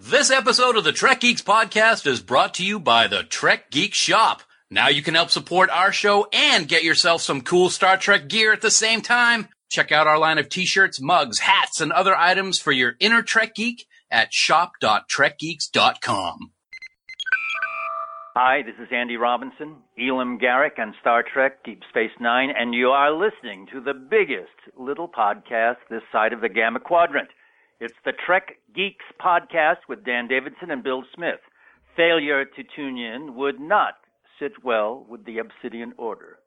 This episode of the Trek Geeks podcast is brought to you by the Trek Geek Shop. Now you can help support our show and get yourself some cool Star Trek gear at the same time. Check out our line of t-shirts, mugs, hats, and other items for your inner Trek geek at shop.trekgeeks.com. Hi, this is Andy Robinson, Elim Garak on Star Trek Deep Space Nine, and you are listening to the biggest little podcast this side of the Gamma Quadrant. It's the Trek Geeks podcast with Dan Davidson and Bill Smith. Failure to tune in would not sit well with the Obsidian Order.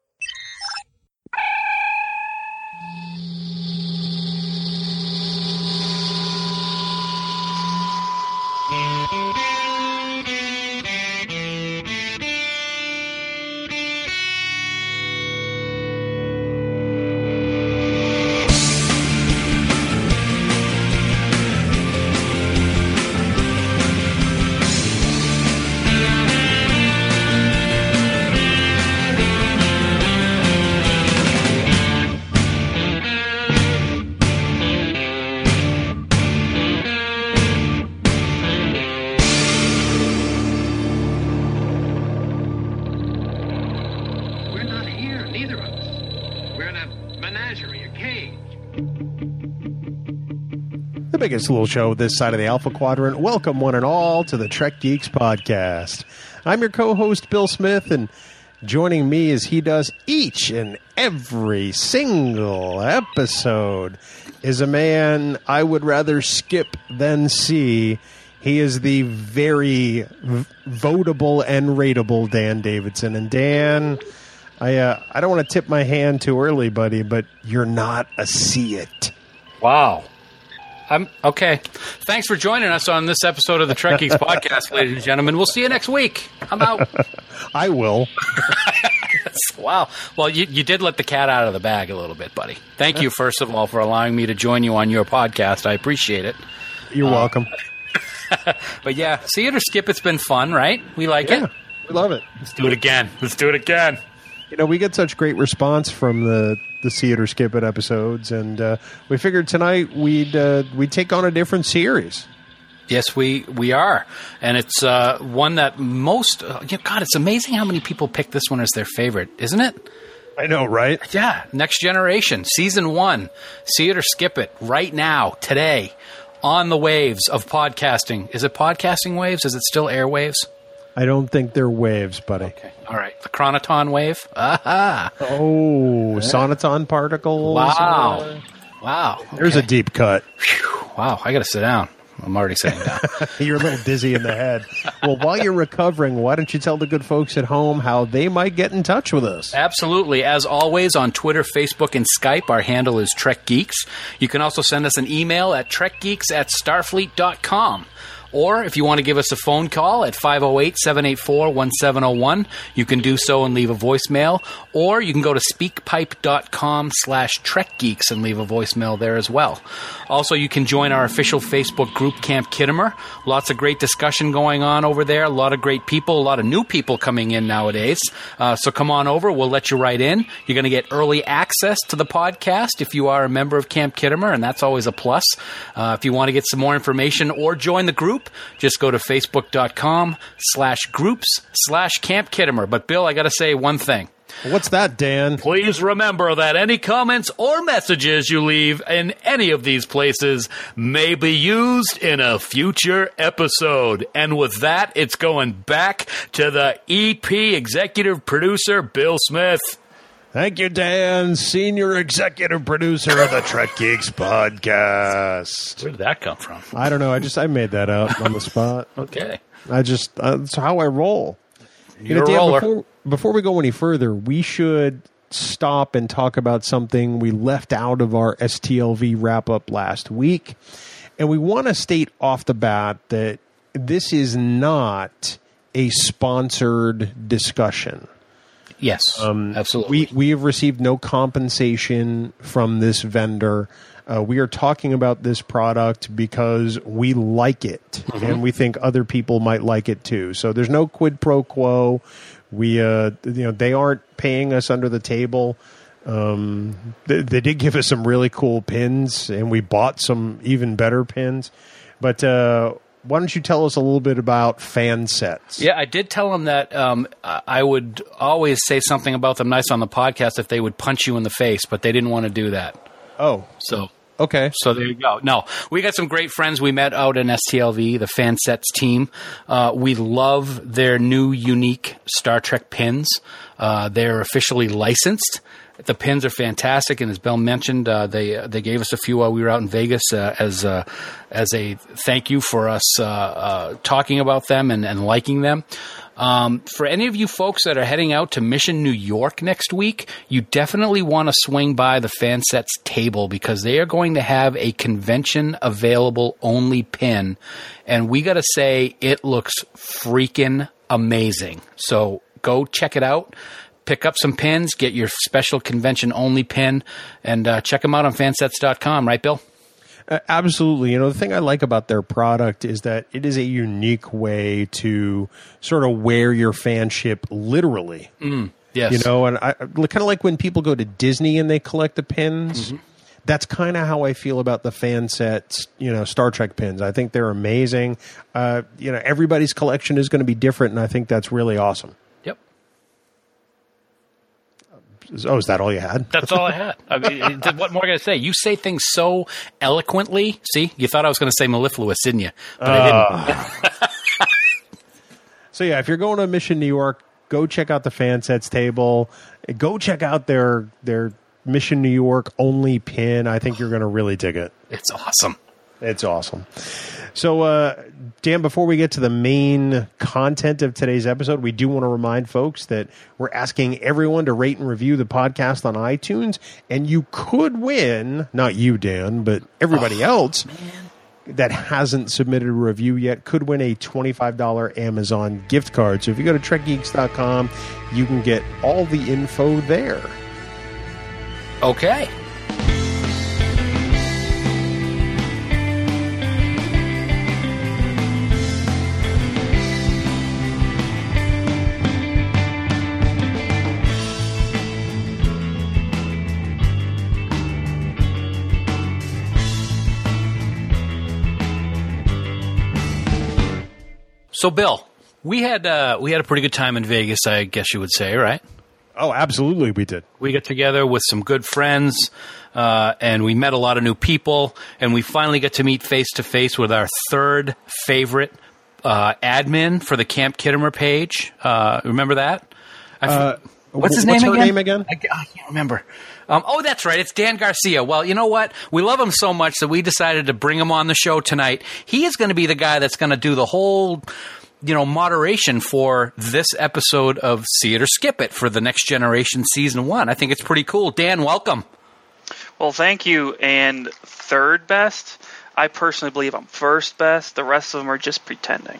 Little show this side of the Alpha Quadrant. Welcome, one and all, to the Trek Geeks podcast. I'm your co host, Bill Smith, and joining me as he does each and every single episode is a man I would rather skip than see. He is the very v- votable and rateable Dan Davidson. And Dan, I uh, I don't want to tip my hand too early, buddy, but you're not a see it. Wow. I'm okay. Thanks for joining us on this episode of the Trek Geeks podcast, ladies and gentlemen. We'll see you next week. I'm out. I will. wow. Well, you, you did let the cat out of the bag a little bit, buddy. Thank you, first of all, for allowing me to join you on your podcast. I appreciate it. You're um, welcome. But yeah, see it or skip. It's been fun, right? We like Yeah, it. we love it. Let's do it again. Let's do it again. You know, we get such great response from the the see it or skip it episodes, and uh, we figured tonight we'd uh, we'd take on a different series. Yes, we we are, and it's uh, one that most. Uh, you know, God, it's amazing how many people pick this one as their favorite, isn't it? I know, right? Yeah, Next Generation, Season 1. See it or skip it right now, today, on the waves of podcasting. Is it podcasting waves? Is it still airwaves? I don't think they're waves, buddy. Okay. All right. The Chroniton wave? Aha. Oh, sonoton particles. Wow. Uh, Wow. there's a deep cut. Phew. Wow. I got to sit down. I'm already sitting down. You're a little dizzy in the head. Well, while you're recovering, why don't you tell the good folks at home how they might get in touch with us? Absolutely. As always, on Twitter, Facebook, and Skype, our handle is Trek Geeks. You can also send us an email at trekgeeks at starfleet.com. Or if you want to give us a phone call at 508 784 1701, you can do so and leave a voicemail. Or you can go to speakpipe.com slash trekgeeks and leave a voicemail there as well. Also, you can join our official Facebook group, Camp Khitomer. Lots of great discussion going on over there. A lot of great people, a lot of new people coming in nowadays. Uh, so come on over. We'll let you right in. You're going to get early access to the podcast if you are a member of Camp Khitomer, and that's always a plus. Uh, if you want to get some more information or join the group, just go to facebook.com slash groups slash Camp Khitomer. But Bill, I got to say one thing. What's that, Dan? Please remember that any comments or messages you leave in any of these places may be used in a future episode. And with that, it's going back to the EP executive producer, Bill Smith. Thank you, Dan, senior executive producer of the Trek Geeks podcast. Where did that come from? I don't know. I just I made that up on the spot. Okay. I just uh, that's how I roll. You know, You're a Dan, roller. Before, before we go any further, we should stop and talk about something we left out of our STLV wrap up last week. And we want to state off the bat that this is not a sponsored discussion. Yes, absolutely. We we have received no compensation from this vendor. Uh, we are talking about this product because we like it and we think other people might like it too. So there's no quid pro quo. We uh, you know they aren't paying us under the table. Um, they, they did give us some really cool pins, and we bought some even better pins. But uh, why don't you tell us a little bit about fan sets? Yeah, I did tell them that um, I would always say something about them nice on the podcast if they would punch you in the face, but they didn't want to do that. Oh, So okay. So there you go. No, we got some great friends we met out in STLV, the fan sets team. Uh, we love their new unique Star Trek pins. Uh, they're officially licensed. The pins are fantastic, and as Bill mentioned, uh, they they gave us a few while we were out in Vegas uh, as uh, as a thank you for us uh, uh, talking about them and, and liking them. Um, for any of you folks that are heading out to Mission, New York next week, you definitely want to swing by the Fansets table because they are going to have a convention available only pin. And we got to say, it looks freaking amazing. So go check it out. Pick up some pins, get your special convention only pin, and uh, check them out on fansets.com, right, Bill? Uh, absolutely. You know, the thing I like about their product is that it is a unique way to sort of wear your fanship literally. Yes. You know, and I kind of like when people go to Disney and they collect the pins. That's kind of how I feel about the fan sets, you know, Star Trek pins. I think they're amazing. Uh, you know, everybody's collection is going to be different, and I think that's really awesome. Yep. Oh, is that all you had? That's all I had. I mean, what more can I say? You say things so eloquently. See, you thought I was going to say mellifluous, didn't you? But I didn't. Ah. So yeah, if you're going to Mission New York, go check out the fan sets table. Go check out their their Mission New York only pin. I think you're going to really dig it. It's awesome. It's awesome. So, uh, Dan, before we get to the main content of today's episode, we do want to remind folks that we're asking everyone to rate and review the podcast on iTunes, and you could win, not you, Dan, but everybody else that hasn't submitted a review yet could win a $25 Amazon gift card. So if you go to trekgeeks.com, you can get all the info there. Okay. So, Bill, we had uh, we had a pretty good time in Vegas. I guess you would say, right? Oh, absolutely, we did. we got together with some good friends uh, and we met a lot of new people and we finally got to meet face to face with our third favorite uh, admin for the camp khitomer page uh, remember that Uh, what's his wh- name her again? name again? I, I can't remember um, oh that's right it's dan garcia well you know what we love him so much that we decided to bring him on the show tonight he is going to be the guy that's going to do the whole you know, moderation for this episode of See It or Skip It for the Next Generation Season 1. I think it's pretty cool. Dan, welcome. Well, thank you. And third best, I personally believe I'm first best. The rest of them are just pretending.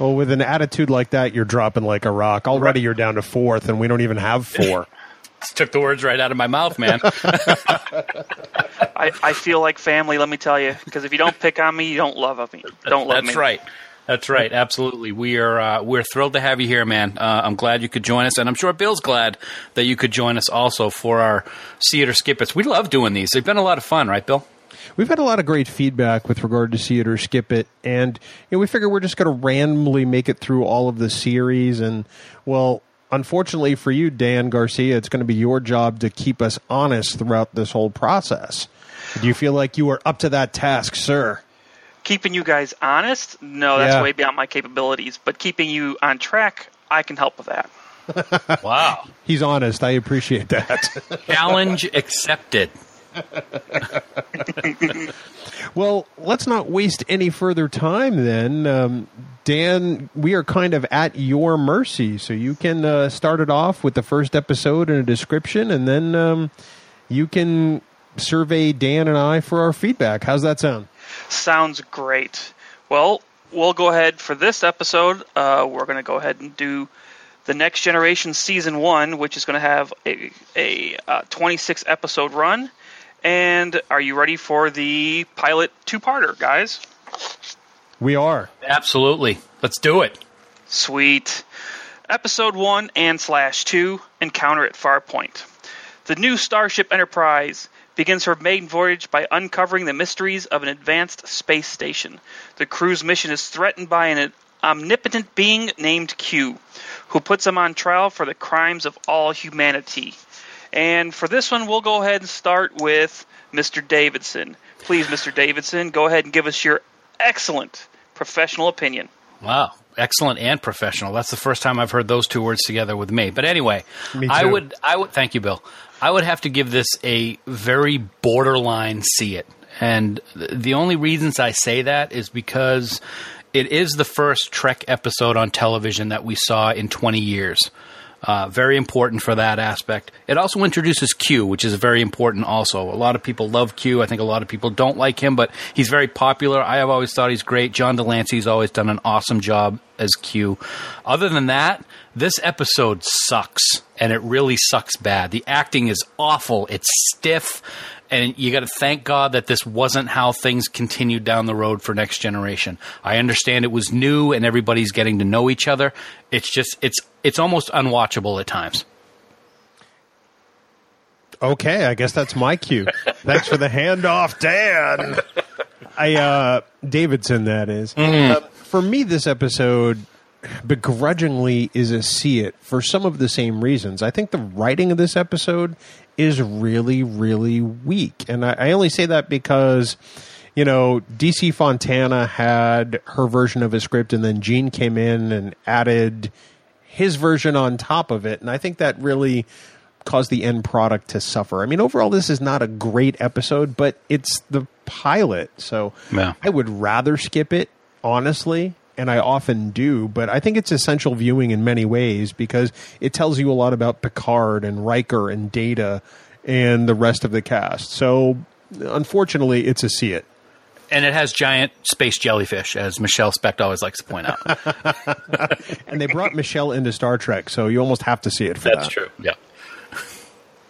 Well, with an attitude like that, you're dropping like a rock. Already you're down to fourth, and we don't even have four. Took the words right out of my mouth, man. I, I feel like family, let me tell you, because if you don't pick on me, you don't love me. Don't love me. That's right. That's right. Absolutely. We are uh, we're thrilled to have you here, man. Uh, I'm glad you could join us, and I'm sure Bill's glad that you could join us also for our See It or Skip It. We love doing these. They've been a lot of fun, right, Bill? We've had a lot of great feedback with regard to see it or skip it, and you know, we figure we're just going to randomly make it through all of the series. And well, unfortunately for you, Dan Garcia, it's going to be your job to keep us honest throughout this whole process. Do you feel like you are up to that task, sir? Keeping you guys honest, no, that's Yeah. way beyond my capabilities. But keeping you on track, I can help with that. Wow. He's honest. I appreciate that. Challenge accepted. Well, let's not waste any further time then. Um, Dan, we are kind of at your mercy. So you can uh, start it off with the first episode and a description, and then um, you can survey Dan and I for our feedback. How's that sound? Sounds great. Well, we'll go ahead for this episode. Uh, we're going to go ahead and do the Next Generation Season 1, which is going to have a, a uh, 26 episode run. And are you ready for the pilot two parter, guys? We are. Absolutely. Let's do it. Sweet. Episode 1 and slash 2 Encounter at Farpoint. The new Starship Enterprise begins her maiden voyage by uncovering the mysteries of an advanced space station. The crew's mission is threatened by an omnipotent being named Q, who puts them on trial for the crimes of all humanity. And for this one, we'll go ahead and start with Mr. Davidson. Please, Mr. Davidson, go ahead and give us your excellent professional opinion. Wow, excellent and professional. That's the first time I've heard those two words together with me. But anyway, Me I would I would thank you, Bill. I would have to give this a very borderline see it. And the only reasons I say that is because it is the first Trek episode on television that we saw in 20 years. Uh, very important for that aspect. It also introduces Q, which is very important also. A lot of people love Q. I think a lot of people don't like him, but he's very popular. I have always thought he's great. John de Lancie's always done an awesome job as Q. Other than that, this episode sucks, and it really sucks bad. The acting is awful. It's stiff, and you got to thank God that this wasn't how things continued down the road for Next Generation. I understand it was new, and everybody's getting to know each other. It's just it's it's almost unwatchable at times. Okay, I guess that's my cue. Thanks for the handoff, Dan. I uh Davidson that is. Uh, for me this episode begrudgingly is a see it for some of the same reasons. I think the writing of this episode is really really weak. And I, I only say that because you know, DC Fontana had her version of a script and then Gene came in and added his version on top of it. And I think that really caused the end product to suffer. I mean, overall, this is not a great episode, but it's the pilot. So Yeah. I would rather skip it, honestly. And I often do, but I think it's essential viewing in many ways because it tells you a lot about Picard and Riker and Data and the rest of the cast. So, unfortunately, it's a see it. And it has giant space jellyfish, as Michelle Specht always likes to point out. And they brought Michelle into Star Trek, so you almost have to see it for that. That's true. Yeah.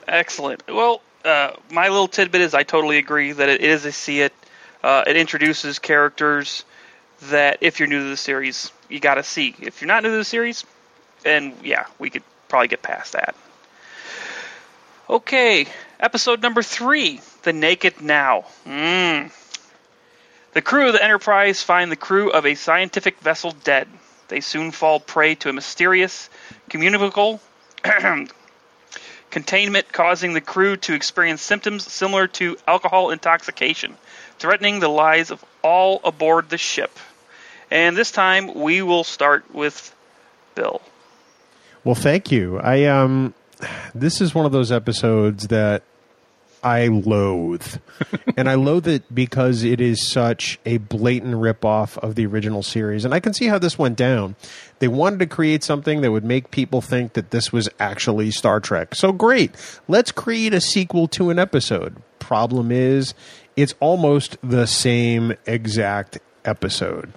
Excellent. Well, uh, my little tidbit is I totally agree that it is a see it. Uh, it introduces characters that if you're new to the series, you got to see. If you're not new to the series, then yeah, we could probably get past that. Okay, episode number three The Naked Now. Mm. The crew of the Enterprise find the crew of a scientific vessel dead. They soon fall prey to a mysterious, communicable containment causing the crew to experience symptoms similar to alcohol intoxication, threatening the lives of all aboard the ship. And this time we will start with Bill. Well, thank you. I um, this is one of those episodes that I loathe, and I loathe it because it is such a blatant ripoff of the original series. And I can see how this went down. They wanted to create something that would make people think that this was actually Star Trek. So great, let's create a sequel to an episode. Problem is, it's almost the same exact episode.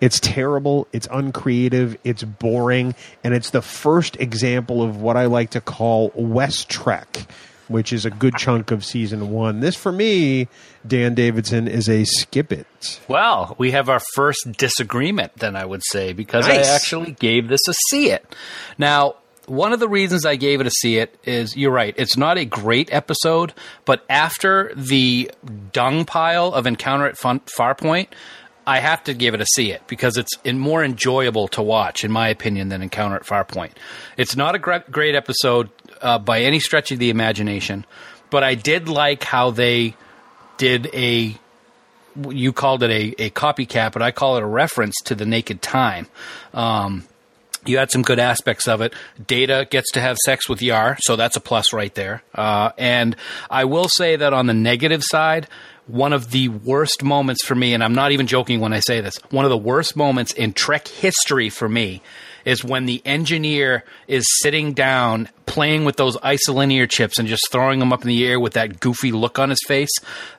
It's terrible, it's uncreative, it's boring, and it's the first example of what I like to call West Trek, which is a good chunk of season one. This, for me, Dan Davidson, is a skip it. Well, we have our first disagreement, then I would say, because Nice. I actually gave this a see it. Now, one of the reasons I gave it a see it is you're right, it's not a great episode, but after the dung pile of Encounter at Fun- Farpoint, I have to give it a see it because it's more enjoyable to watch, in my opinion, than Encounter at Farpoint. It's not a gre- great episode uh, by any stretch of the imagination, but I did like how they did a you called it a, a copycat, but I call it a reference to the Naked Time. Um, you had some good aspects of it. Data gets to have sex with Yar, so that's a plus right there. Uh, and I will say that on the negative side, one of the worst moments for me, and I'm not even joking when I say this, one of the worst moments in Trek history for me is when the engineer is sitting down playing with those isolinear chips and just throwing them up in the air with that goofy look on his face.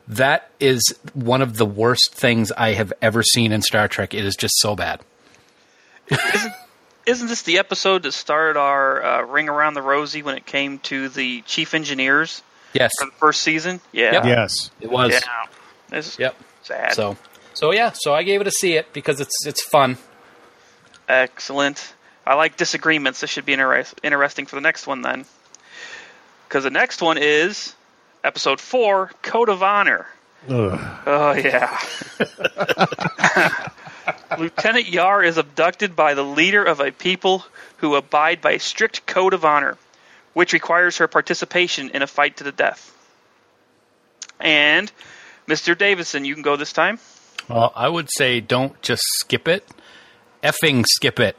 That is one of the worst things I have ever seen in Star Trek. It is just so bad. Isn't this the episode that started our uh, ring around the rosy when it came to the chief engineers Yes, for the first season? Yeah. Yep. Yes. it was. Yeah. It's Yep. sad. So, so yeah. So I gave it a see it because it's it's fun. Excellent. I like disagreements. This should be interest- interesting for the next one then. Because the next one is Episode 4 Code of Honor. Ugh. Oh, yeah. Lieutenant Yar is abducted by the leader of a people who abide by a strict code of honor, which requires her participation in a fight to the death. And Mr. Davidson, you can go this time. Well, I would say don't just skip it. Effing skip it.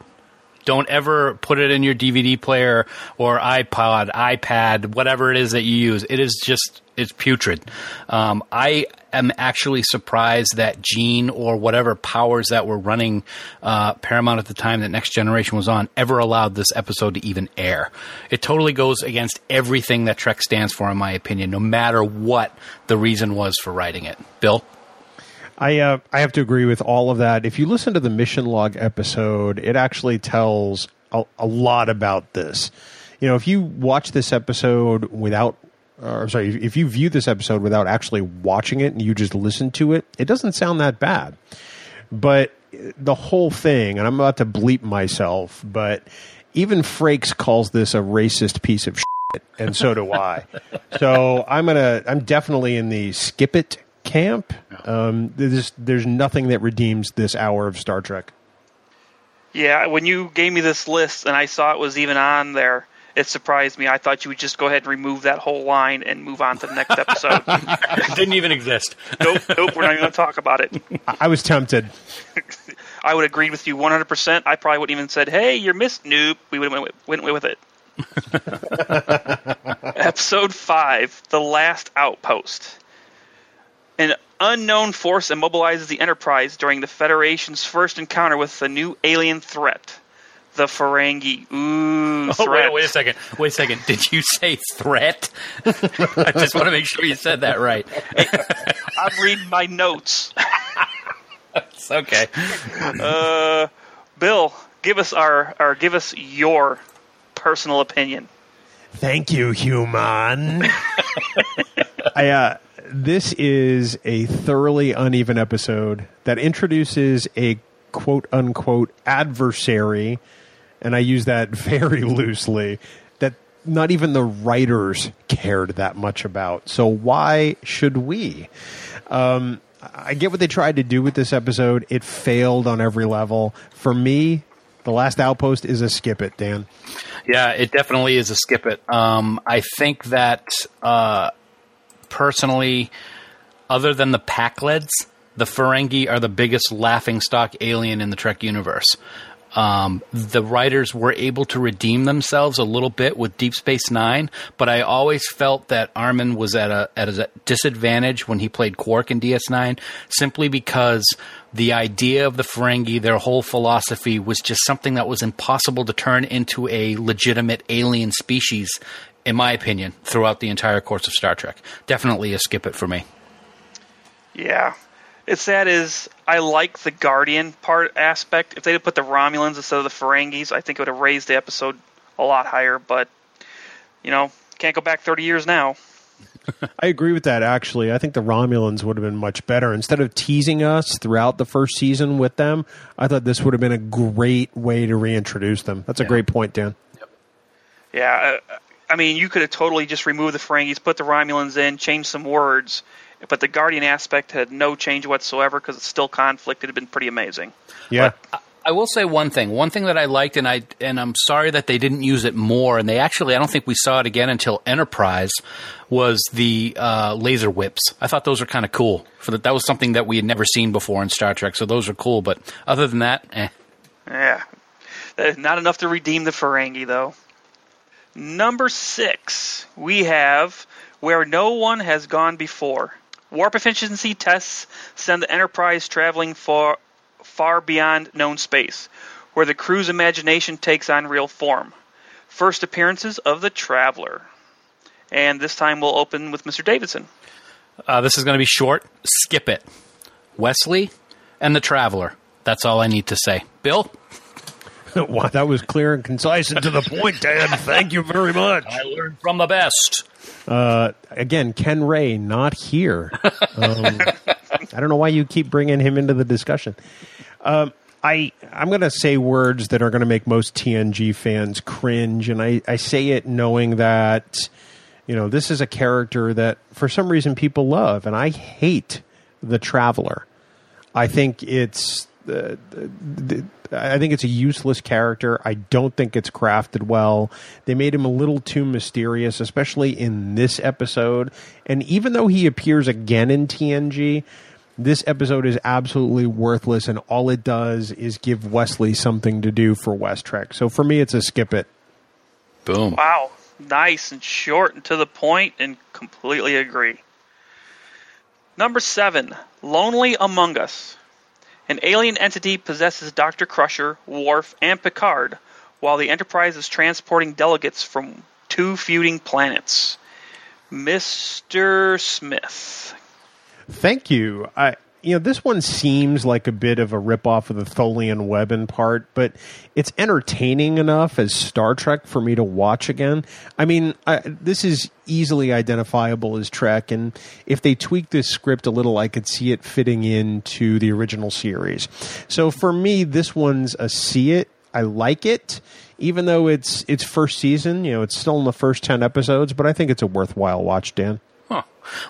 Don't ever put it in your DVD player or iPod, iPad, whatever it is that you use. It is just, it's putrid. Um, I am actually surprised that Gene or whatever powers that were running uh, Paramount at the time that Next Generation was on ever allowed this episode to even air. It totally goes against everything that Trek stands for, in my opinion, no matter what the reason was for writing it. Bill? I uh, I have to agree with all of that. If you listen to the mission log episode, it actually tells a, a lot about this. You know, if you watch this episode without, or sorry, if you view this episode without actually watching it and you just listen to it, it doesn't sound that bad. But the whole thing, and I'm about to bleep myself, but even Frakes calls this a racist piece of shit, and so do I. so I'm gonna, I'm definitely in the skip it camp. Um, there's there's nothing that redeems this hour of Star Trek. Yeah, when you gave me this list and I saw it was even on there, it surprised me. I thought you would just go ahead and remove that whole line and move on to the next episode. It didn't even exist. nope, nope, we're not going to talk about it. I, I was tempted. I would agree with you 100%. I probably wouldn't even said, "Hey, you're missed." Nope, we would have went, went away with it. Episode five, the last outpost. An unknown force immobilizes the Enterprise during the Federation's first encounter with the new alien threat, the Ferengi. Ooh, Oh, wait, wait a second. Wait a second. Did you say threat? I just want to make sure you said that right. I'm reading my notes. It's okay. Uh, Bill, give us our, or give us your personal opinion. Thank you, human. I, uh, this is a thoroughly uneven episode that introduces a quote unquote adversary, and I use that very loosely, that not even the writers cared that much about. So why should we? Um, I get what they tried to do with this episode. It failed on every level. For me, the last outpost is a skip it, Dan. Yeah, it definitely is a skip it. Um, I think that uh, personally, other than the Pakleds, the Ferengi are the biggest laughing stock alien in the Trek universe. Um, the writers were able to redeem themselves a little bit with Deep Space Nine, but I always felt that Armin was at a at a disadvantage when he played Quark in DS9, simply because the idea of the Ferengi, their whole philosophy, was just something that was impossible to turn into a legitimate alien species, in my opinion, throughout the entire course of Star Trek. Definitely a skip it for me. Yeah. It's sad is I like the Guardian part aspect. If they had put the Romulans instead of the Ferengis, I think it would have raised the episode a lot higher. But you know, can't go back 30 years now. I agree with that. Actually, I think the Romulans would have been much better. Instead of teasing us throughout the first season with them, I thought this would have been a great way to reintroduce them. That's a great point, Dan. Yeah, uh, I mean, you could have totally just removed the Ferengis, put the Romulans in, changed some words, but the Guardian aspect had no change whatsoever because it's still conflict. It had been pretty amazing. Yeah, I will say one thing. One thing that I liked, and I and I'm sorry that they didn't use it more. And they actually, I don't think we saw it again until Enterprise, was the uh, laser whips. I thought those were kind of cool. For that, that was something that we had never seen before in Star Trek. So those are cool. But other than that, eh. Yeah, Uh, not enough to redeem the Ferengi though. Number six, we have where no one has gone before. Warp efficiency tests send the Enterprise traveling for far beyond known space, where the crew's imagination takes on real form. First appearances of the Traveler. And this time we'll open with Mr. Davidson. uh, this is going to be short. Skip it. Wesley and the Traveler. That's all I need to say. Bill. wow, that was clear and concise and to the point, Dan. Thank you very much. I learned from the best. Uh, again, Ken Ray not here. Um, I don't know why you keep bringing him into the discussion. Um, I I'm going to say words that are going to make most TNG fans cringe, and I, I say it knowing that You know, this is a character that for some reason people love, and I hate the Traveler. I think it's uh, the, I think it's a useless character. I don't think it's crafted well. They made him a little too mysterious, especially in this episode. And even though he appears again in TNG, this episode is absolutely worthless, and all it does is give Wesley something to do for West Trek. So for me, it's a skip it. Boom. Wow, nice and short and to the point, and completely agree. Number seven, Lonely Among Us. An alien entity possesses Dr. Crusher, Worf, and Picard, while the Enterprise is transporting delegates from two feuding planets. Mr. Smith. Thank you. I you know this one seems like a bit of a ripoff of the Tholian web in part, but it's entertaining enough as Star Trek for me to watch again. I mean, I, this is easily identifiable as Trek, and if they tweak this script a little, I could see it fitting into the original series. So for me, this one's a see it. I like it, even though it's its first season. You know, it's still in the first ten episodes, but I think it's a worthwhile watch, Dan.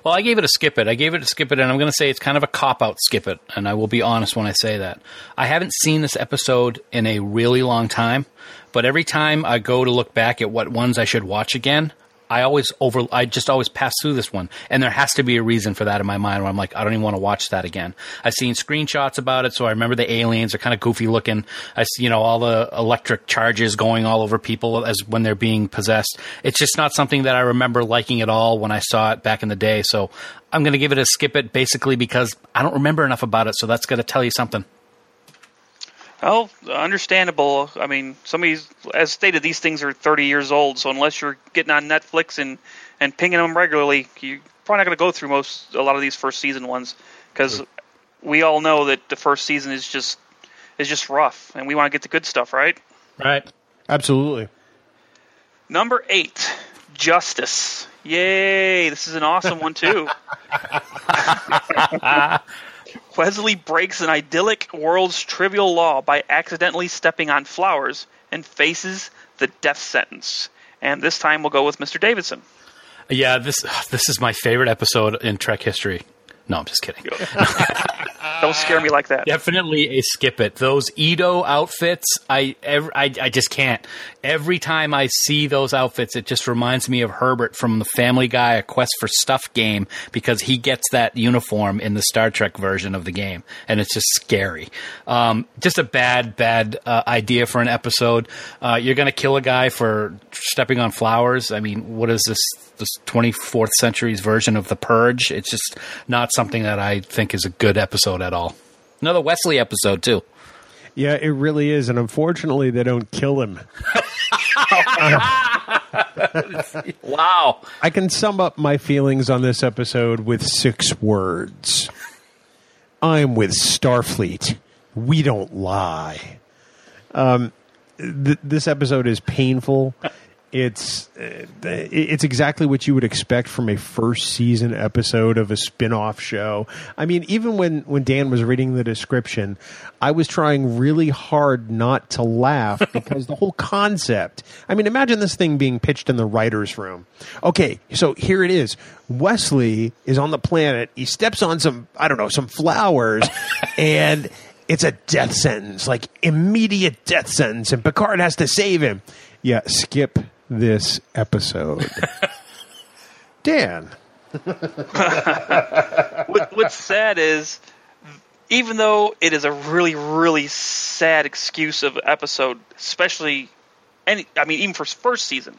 Well, I gave it a skip it. I gave it a skip it, and I'm going to say it's kind of a cop out skip it, and I will be honest when I say that. I haven't seen this episode in a really long time, but every time I go to look back at what ones I should watch again, I always over, I just always pass through this one, and there has to be a reason for that in my mind. Where I'm like, I don't even want to watch that again. I've seen screenshots about it, so I remember the aliens are kind of goofy looking. I see, you know, all the electric charges going all over people as when they're being possessed. It's just not something that I remember liking at all when I saw it back in the day. So I'm going to give it a skip it, basically because I don't remember enough about it. So that's going to tell you something. Well, understandable. I mean, some of these, as stated, these things are 30 years old. So unless you're getting on Netflix and and pinging them regularly, you're probably not going to go through most a lot of these first season ones because we all know that the first season is just is just rough, and we want to get the good stuff, right? Right. Absolutely. Number eight, Justice. Yay! This is an awesome one too. Wesley breaks an idyllic world's trivial law by accidentally stepping on flowers and faces the death sentence. And this time we'll go with Mr. Davidson. Yeah, this this is my favorite episode in Trek history. No, I'm just kidding. Don't scare me like that. Definitely a skip it. Those Edo outfits, I, I I just can't. Every time I see those outfits, it just reminds me of Herbert from the Family Guy: A Quest for Stuff game because he gets that uniform in the Star Trek version of the game, and it's just scary. Um, just a bad, bad uh, idea for an episode. Uh, you're going to kill a guy for stepping on flowers. I mean, what is this? This 24th century's version of the Purge. It's just not something that I think is a good episode at all. Another Wesley episode too. Yeah, it really is, and unfortunately, they don't kill him. Wow. I can sum up my feelings on this episode with six words. I'm with Starfleet. We don't lie. Um, th- this episode is painful. It's uh, it's exactly what you would expect from a first season episode of a spin-off show. I mean, even when when Dan was reading the description, I was trying really hard not to laugh because the whole concept. I mean, imagine this thing being pitched in the writers' room. Okay, so here it is. Wesley is on the planet. He steps on some I don't know some flowers, and it's a death sentence, like immediate death sentence, and Picard has to save him. Yeah, skip this episode. Dan. what, what's sad is, even though it is a really, really sad excuse of episode, especially any, I mean, even for first season,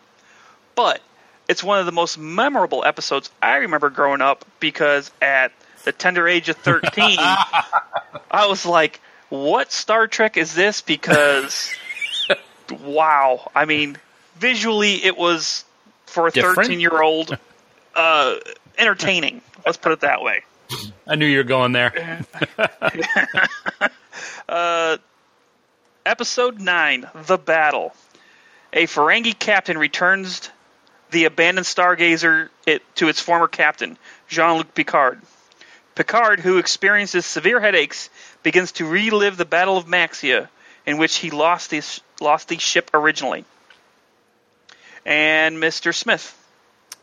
but it's one of the most memorable episodes I remember growing up because at the tender age of 13, I was like, what Star Trek is this? Because, wow. I mean, visually, it was, for a Different? 13 year old, uh, entertaining. Let's put it that way. I knew you were going there. Episode 9 The Battle. A Ferengi captain returns the abandoned Stargazer it, to its former captain, Jean Luc Picard. Picard, who experiences severe headaches, begins to relive the Battle of Maxia, in which he lost the, lost the ship originally. And Mr. Smith.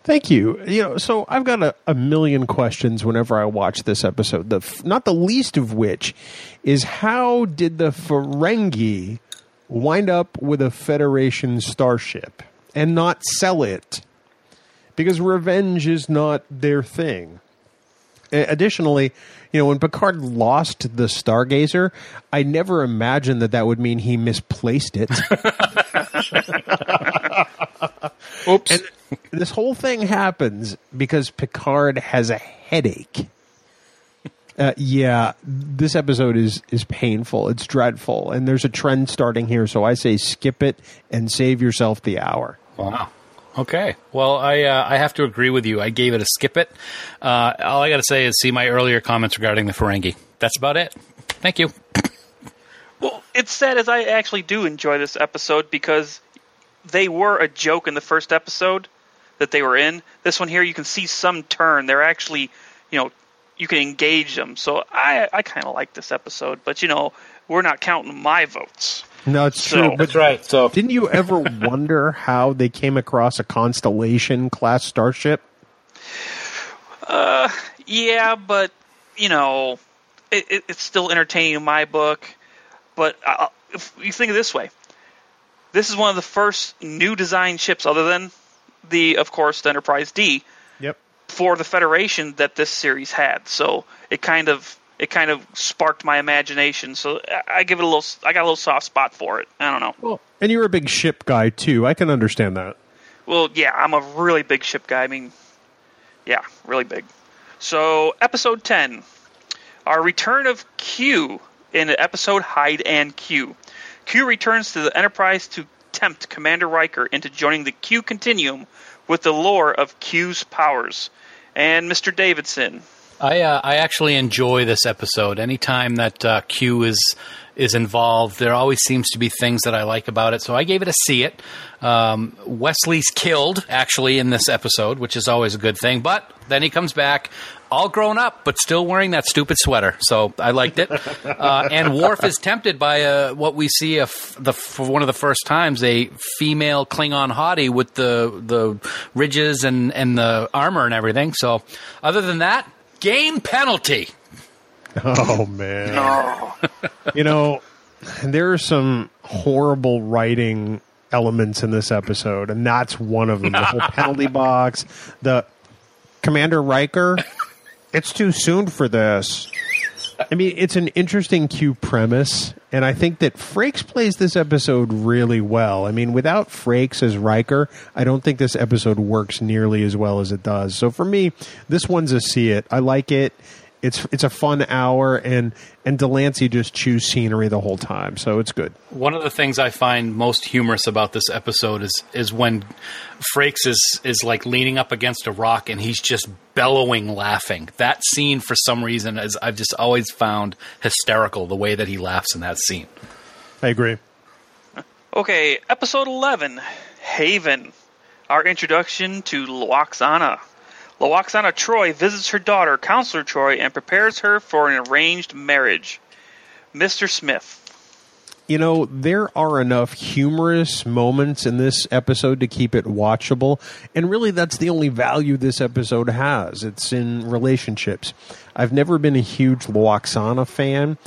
Thank you. You know, so I've got a, a million questions whenever I watch this episode. The f- not the least of which is how did the Ferengi wind up with a Federation starship and not sell it? Because revenge is not their thing. Additionally, you know, when Picard lost the Stargazer, I never imagined that that would mean he misplaced it. Oops. And this whole thing happens because Picard has a headache. Uh, yeah, this episode is is painful. It's dreadful, and there's a trend starting here. So I say skip it and save yourself the hour. Wow. Okay. Well, I uh, I have to agree with you. I gave it a skip it. Uh, all I got to say is see my earlier comments regarding the Ferengi. That's about it. Thank you. Well, it's sad as I actually do enjoy this episode because they were a joke in the first episode that they were in. This one here, you can see some turn. They're actually, you know, you can engage them. So I, I kind of like this episode, but you know, we're not counting my votes. No, it's So- true. But right. So didn't you ever wonder how they came across a Constellation class starship? Uh, yeah, but you know, it, it, it's still entertaining in my book. But uh, if you think of it this way, this is one of the first new design ships, other than the, of course, the Enterprise D, Yep. for the Federation that this series had. So it kind of it kind of sparked my imagination. So I- I give it a little. I got a little soft spot for it. I don't know. Well, and you're a big ship guy too. I can understand that. Well, yeah, I'm a really big ship guy. I mean, yeah, really big. So, episode 10, our return of Q in the episode Hide and Q. Q returns to the Enterprise to tempt Commander Riker into joining the Q Continuum with the lore of Q's powers. And Mr. Davidson, I uh, I actually enjoy this episode. Anytime that uh, Q is is involved, there always seems to be things that I like about it. So I gave it a see it. Um, Wesley's killed actually in this episode, which is always a good thing. But then he comes back, all grown up, but still wearing that stupid sweater. So I liked it. uh, and Worf is tempted by uh, what we see a f- the, for one of the first times a female Klingon hottie with the the ridges and and the armor and everything. So other than that, game penalty. Oh man. you know, there are some horrible writing elements in this episode, and that's one of them. The whole penalty box, the Commander Riker. It's too soon for this. I mean, it's an interesting Q premise, and I think that Frakes plays this episode really well. I mean, without Frakes as Riker, I don't think this episode works nearly as well as it does. So for me, this one's a see it. I like it. It's it's a fun hour, and and de Lancie just chews scenery the whole time, so it's good. One of the things I find most humorous about this episode is is when Frakes is is like leaning up against a rock and he's just bellowing laughing. That scene for some reason is I've just always found hysterical the way that he laughs in that scene. I agree. Okay, episode 11, Haven. Our introduction to Lwaxana. Lwaxana Troi visits her daughter, Counselor Troi, and prepares her for an arranged marriage. Mr. Smith. You know, there are enough humorous moments in this episode to keep it watchable. And really, that's the only value this episode has. It's in relationships. I've never been a huge Lwaxana fan,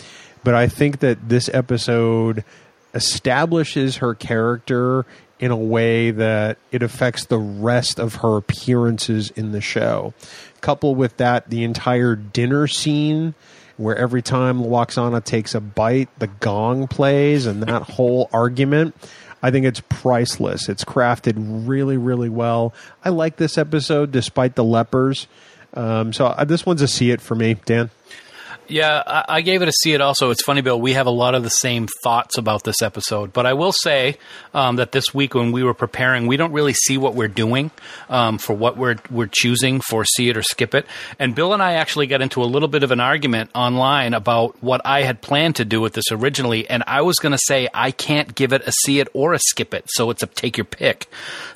but I think that this episode establishes her character in a way that it affects the rest of her appearances in the show. Coupled with that, the entire dinner scene where every time Lwaxana takes a bite, the gong plays, and that whole argument. I think it's priceless. It's crafted really, really well. I like this episode despite the lepers. Um, so uh, this one's a see it for me, Dan. Yeah, I, I gave it a see it also. It's funny, Bill. We have a lot of the same thoughts about this episode, but I will say um, that this week when we were preparing, we don't really see what we're doing um, for what we're we're choosing for see it or skip it. And Bill and I actually got into a little bit of an argument online about what I had planned to do with this originally, and I was going to say I can't give it a see it or a skip it, so it's a take your pick.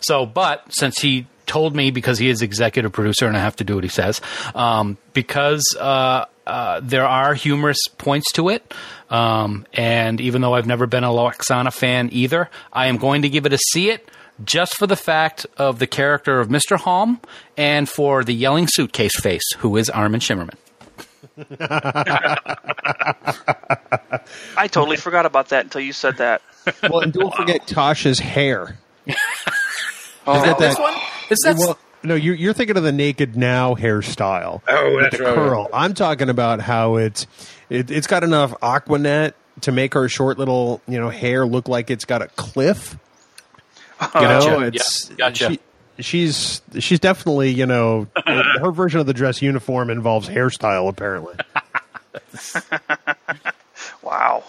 So, but since he told me because he is executive producer and I have to do what he says. Um, because uh, uh, there are humorous points to it, um, and even though I've never been a Lwaxana fan either, I am going to give it a see it. just for the fact of the character of Mr. Homn and for the yelling suitcase face, who is Armin Shimerman. I totally forgot about that until you said that. Well, and don't forget Tasha's hair. Oh, that This one? Is that Well, no, you're, you're thinking of the naked now hairstyle. Oh, with that's the right. curl. I'm talking about how it's it, it's got enough Aquanet to make her short little you know hair look like it's got a cliff. You Gotcha. know, Yeah, it's gotcha. she- she's she's definitely you know her version of the dress uniform involves hairstyle apparently. Wow.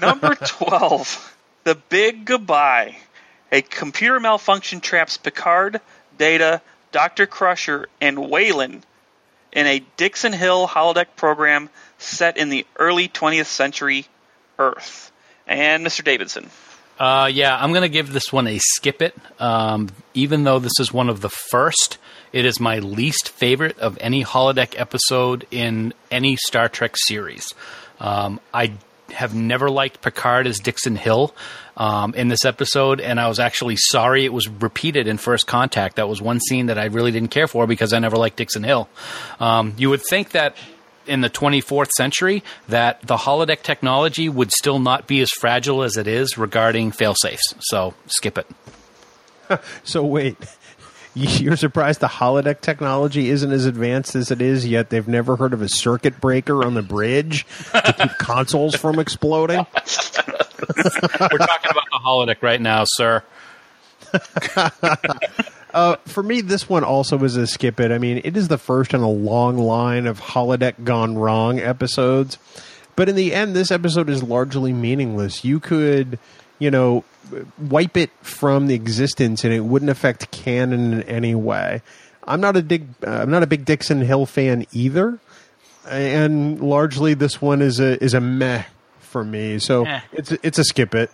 Number 12. The Big Goodbye. A computer malfunction traps Picard, Data, Dr. Crusher, and Whalen in a Dixon Hill holodeck program set in the early 20th century Earth. And Mr. Davidson. Uh, yeah, I'm going to give this one a skip it. Um, even though this is one of the first, it is my least favorite of any holodeck episode in any Star Trek series. Um, I have never liked Picard as Dixon Hill um, in this episode, and I was actually sorry it was repeated in First Contact. That was one scene that I really didn't care for because I never liked Dixon Hill. Um, you would think that in the 24th century that the holodeck technology would still not be as fragile as it is regarding failsafes. So skip it. So wait, you're surprised the holodeck technology isn't as advanced as it is, yet they've never heard of a circuit breaker on the bridge to keep consoles from exploding? We're talking about the holodeck right now, sir. Uh, for me, this one also is a skip it. I mean, it is the first in a long line of holodeck gone wrong episodes. But in the end, this episode is largely meaningless. You could, you know, wipe it from the existence, and it wouldn't affect canon in any way. I'm not a big, uh, I'm not a big Dixon Hill fan either, and largely this one is a is a meh for me. So Eh. it's it's a skip it.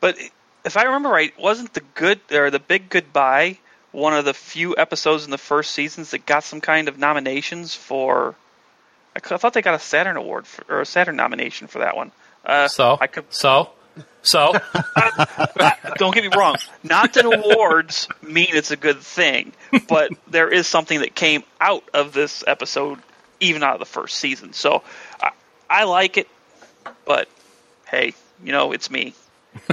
But if I remember right, wasn't the good or the Big Goodbye one of the few episodes in the first seasons that got some kind of nominations for? I thought they got a Saturn award for, or a Saturn nomination for that one. Uh, So, I could so, so. don't get me wrong. Not that awards mean it's a good thing, but there is something that came out of this episode, even out of the first season. So I, I like it, but hey, you know it's me.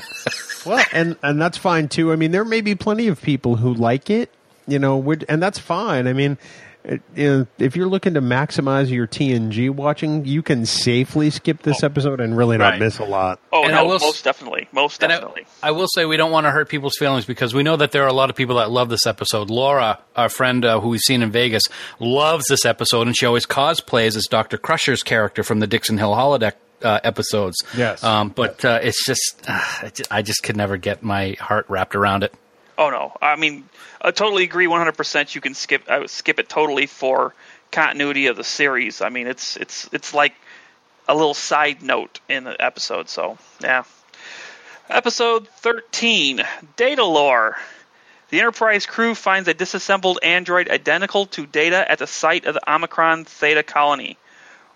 Well, and and that's fine too. I mean, there may be plenty of people who like it, you know, and that's fine. I mean, it, you know, if you're looking to maximize your TNG watching, you can safely skip this episode and really not miss a lot. Oh And no, will most definitely, most And I- definitely. I, will say we don't want to hurt people's feelings because we know that there are a lot of people that love this episode. Laura, our friend uh, who we've seen in Vegas, loves this episode, and she always cosplays as Dr. Crusher's character from the Dixon Hill holodeck uh, episodes. Yes. Um, but uh, it's just, uh, I just could never get my heart wrapped around it. Oh no, I mean, I totally agree. One hundred percent. You can skip. I would skip it totally for continuity of the series. I mean, it's it's it's like a little side note in the episode. So yeah. Episode thirteen, Datalore. The Enterprise crew finds a disassembled android identical to Data at the site of the Omicron Theta colony,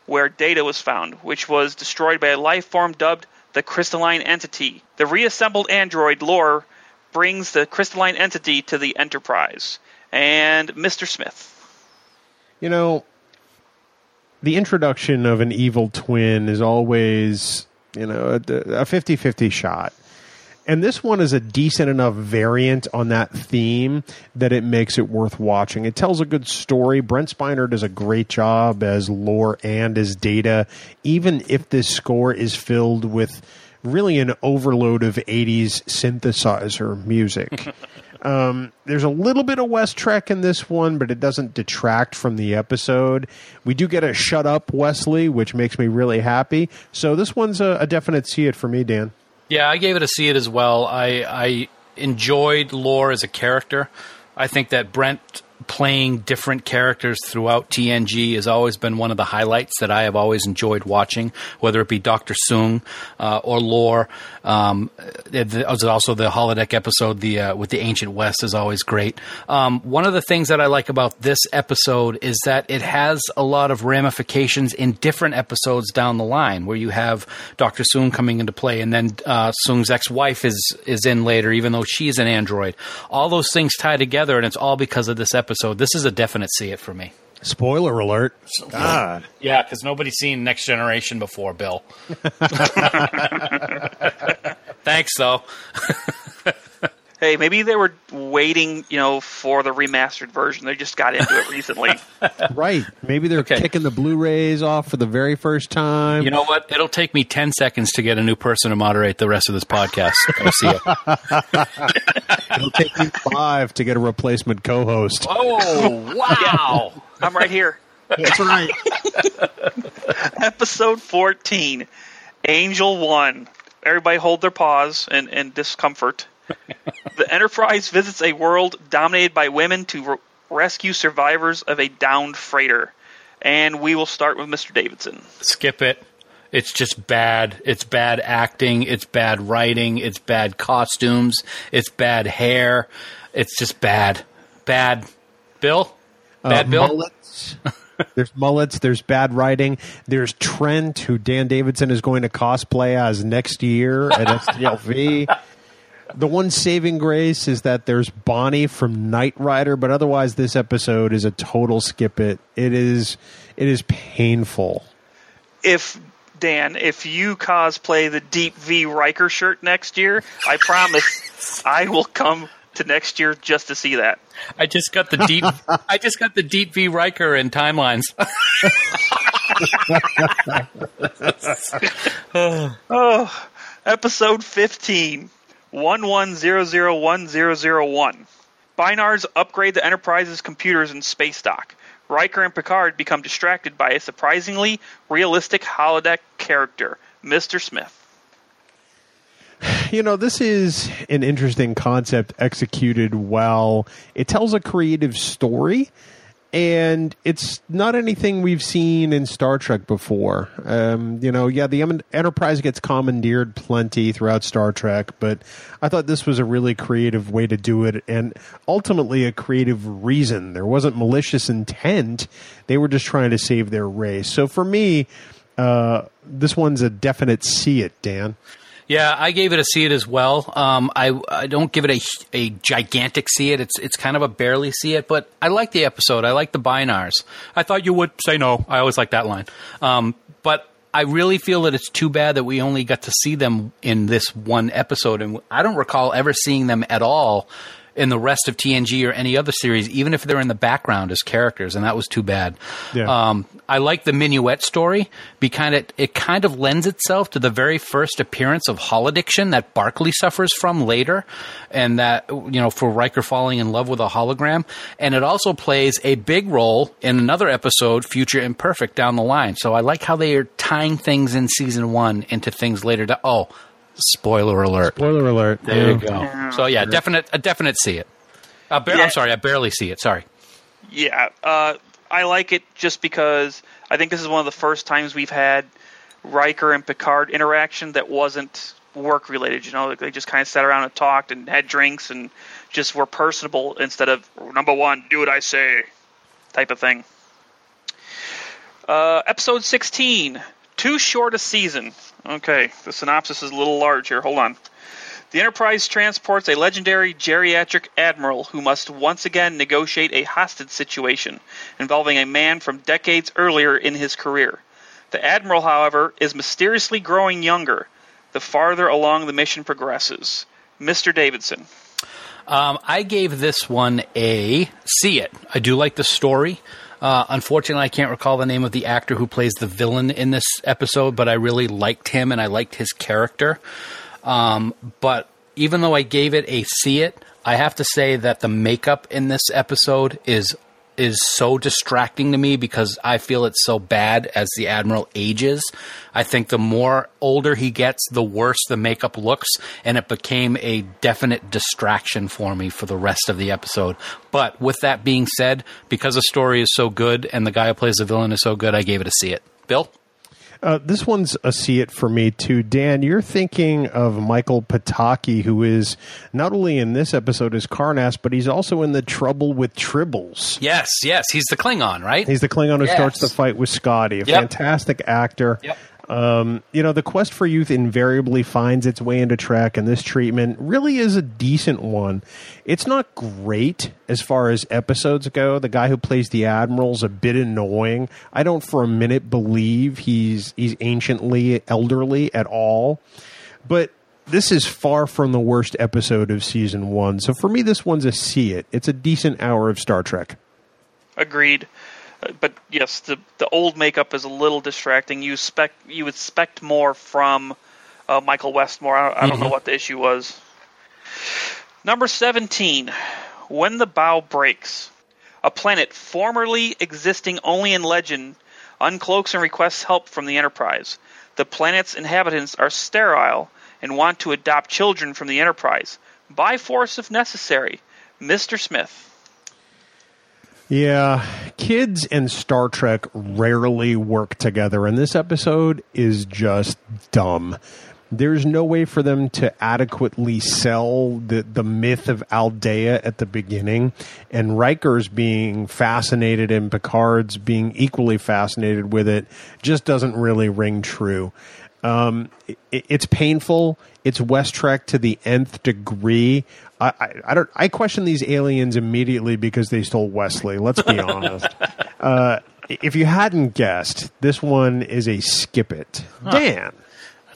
where Data was found, which was destroyed by a life form dubbed the Crystalline Entity. The reassembled android Lore brings the crystalline entity to the Enterprise. And Mr. Smith. You know, the introduction of an evil twin is always, you know, a 50 50 shot. And this one is a decent enough variant on that theme that it makes it worth watching. It tells a good story. Brent Spiner does a great job as lore and as data, even if this score is filled with really an overload of 80s synthesizer music. Um, there's a little bit of West Trek in this one, but it doesn't detract from the episode. We do get a shut up Wesley, which makes me really happy. So this one's a, a definite see it for me, Dan. Yeah, I gave it a see it as well. I, I enjoyed Lore as a character. I think that Brent playing different characters throughout TNG has always been one of the highlights that I have always enjoyed watching, whether it be Doctor Soong uh, or Lore. Um, also the holodeck episode, the uh, with the Ancient West, is always great. Um, one of the things that I like about this episode is that it has a lot of ramifications in different episodes down the line, where you have Doctor Soong coming into play, and then uh, ex-wife is is in later, even though she's an android. All those things tie together, and it's all because of this episode. This is a definite see it for me. Spoiler alert. God. Yeah, because nobody's seen Next Generation before, Bill. Thanks, though. Hey, maybe they were waiting, you know, for the remastered version. They just got into it recently. Right. Maybe they're Okay. kicking the Blu-rays off for the very first time. You know what? It'll take me 10 seconds to get a new person to moderate the rest of this podcast. I see it. It'll take me five to get a replacement co-host. Oh, wow. I'm right here. That's right. Episode 14, Angel 1. Everybody hold their paws and, in discomfort. The Enterprise visits a world dominated by women to re- rescue survivors of a downed freighter. And we will start with Mr. Davidson. Skip it. It's just bad. It's bad acting. It's bad writing. It's bad costumes. It's bad hair. It's just bad. Bad. Bill? Bad Uh, Bill? Mullets. there's mullets. There's bad writing. There's Trent, who Dan Davidson is going to cosplay as next year at STLV. The one saving grace is that there's Bonnie from Knight Rider, but otherwise, this episode is a total skip it. It is, it is painful. If Dan, if you cosplay the Deep V Riker shirt next year, I promise I will come to next year just to see that. I just got the deep. I just got the deep V Riker in timelines. Oh, episode 15, 11001001. Bynars upgrade the Enterprise's computers in space dock. Riker and Picard become distracted by a surprisingly realistic holodeck character, Mr. Smith. You know, this is an interesting concept executed well. It tells a creative story, and it's not anything we've seen in Star Trek before. Um, you know, yeah, the Enterprise gets commandeered plenty throughout Star Trek, but I thought this was a really creative way to do it, and ultimately a creative reason. There wasn't malicious intent; they were just trying to save their race. So for me, uh, this one's a definite see it, Dan. Yeah, I gave it a see it as well. Um, I I don't give it a a gigantic see it. It's it's kind of a barely see it, but I like the episode. I like the Bynars. I thought you would say no. I always like that line. Um, but I really feel that it's too bad that we only got to see them in this one episode, and I don't recall ever seeing them at all in the rest of TNG or any other series, even if they're in the background as characters, and that was too bad. Yeah. Um, I like the minuet story because it, it kind of lends itself to the very first appearance of holodiction that Barclay suffers from later, and that you know for Riker falling in love with a hologram, and it also plays a big role in another episode, Future Imperfect, down the line. So I like how they are tying things in season one into things later. To, oh, spoiler alert! Spoiler alert. There you go. So yeah, definite a definite see it. Uh, ba- Yeah. I'm sorry, I barely see it. Sorry. Yeah, uh, I like it just because I think this is one of the first times we've had Riker and Picard interaction that wasn't work related. You know, like they just kind of sat around and talked and had drinks and just were personable instead of number one, do what I say, type of thing. Uh, episode 16, too short a season. Okay, the synopsis is a little large here. Hold on. The Enterprise transports a legendary geriatric admiral who must once again negotiate a hostage situation involving a man from decades earlier in his career. The admiral, however, is mysteriously growing younger the farther along the mission progresses. Mr. Davidson. Um, I gave this one a see it. I do like the story. Uh, unfortunately, I can't recall the name of the actor who plays the villain in this episode, but I really liked him and I liked his character. Um, but even though I gave it a see it, I have to say that the makeup in this episode is is so distracting to me because I feel it's so bad as the admiral ages. I think the more older he gets, the worse the makeup looks, and it became a definite distraction for me for the rest of the episode. But with that being said, because the story is so good and the guy who plays the villain is so good, I gave it a see it. Bill? Uh, this one's a see it for me too. Dan, you're thinking of Michael Pataki, who is not only in this episode as Karnas, but he's also in the Trouble with Tribbles. Yes, yes, he's the Klingon, right? He's the Klingon who Yes. starts the fight with Scotty. A Yep. fantastic actor. Yep. Um, you know, the quest for youth invariably finds its way into Trek, and this treatment really is a decent one. It's not great as far as episodes go. The guy who plays the admiral's a bit annoying. I don't for a minute believe he's he's anciently elderly at all. But this is far from the worst episode of season one. So for me, this one's a see it. It's a decent hour of Star Trek. Agreed. But yes, the the old makeup is a little distracting. You expect you expect more from uh, Michael Westmore. I, I don't know what the issue was. Number seventeen, when the bough breaks, a planet formerly existing only in legend uncloaks and requests help from the Enterprise. The planet's inhabitants are sterile and want to adopt children from the Enterprise by force if necessary. Mr. Smith. Yeah, kids and Star Trek rarely work together, and this episode is just dumb. There's no way for them to adequately sell the, the myth of Aldea at the beginning, and Riker's being fascinated and Picard's being equally fascinated with it just doesn't really ring true. Um, it, it's painful. It's West Trek to the nth degree. I, I, I don't. I question these aliens immediately because they stole Wesley. Let's be honest. Uh, if you hadn't guessed, this one is a skip it. Dan,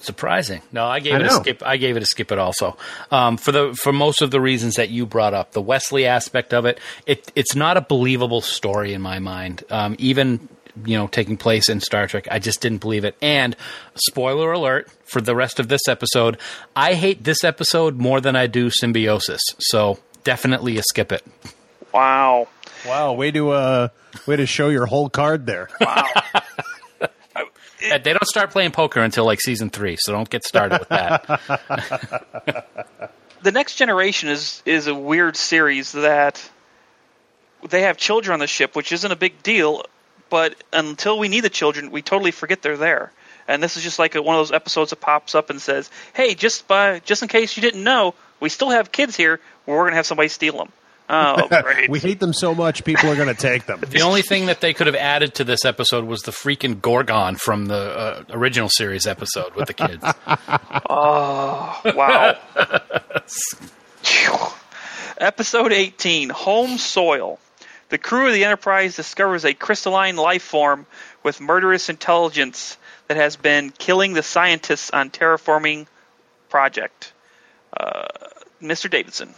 Surprising. No, I gave I it a skip. I gave it a skip. It also um, for the for most of the reasons that you brought up. The Wesley aspect of it. It it's not a believable story in my mind. Um, even you know taking place in Star Trek, I just didn't believe it. And spoiler alert for the rest of this episode, I hate this episode more than I do Symbiosis. So definitely a skip it. Wow. wow, way to uh, way to show your whole card there. Uh, They don't start playing poker until like season three, so don't get started with that. the next generation is is a weird series that they have children on the ship, which isn't a big deal, but until we need the children, we totally forget they're there. And this is just like a, one of those episodes that pops up and says, "Hey, just by just in case you didn't know, we still have kids here. We're gonna have somebody steal them." Oh, great! we hate them so much, people are going to take them. The only thing that they could have added to this episode was the freaking Gorgan from the uh, original series episode with the kids. Oh, wow. Episode 18 Home Soil. The crew of the Enterprise discovers a crystalline life form with murderous intelligence that has been killing the scientists on terraforming project. Uh, Mr. Davidson.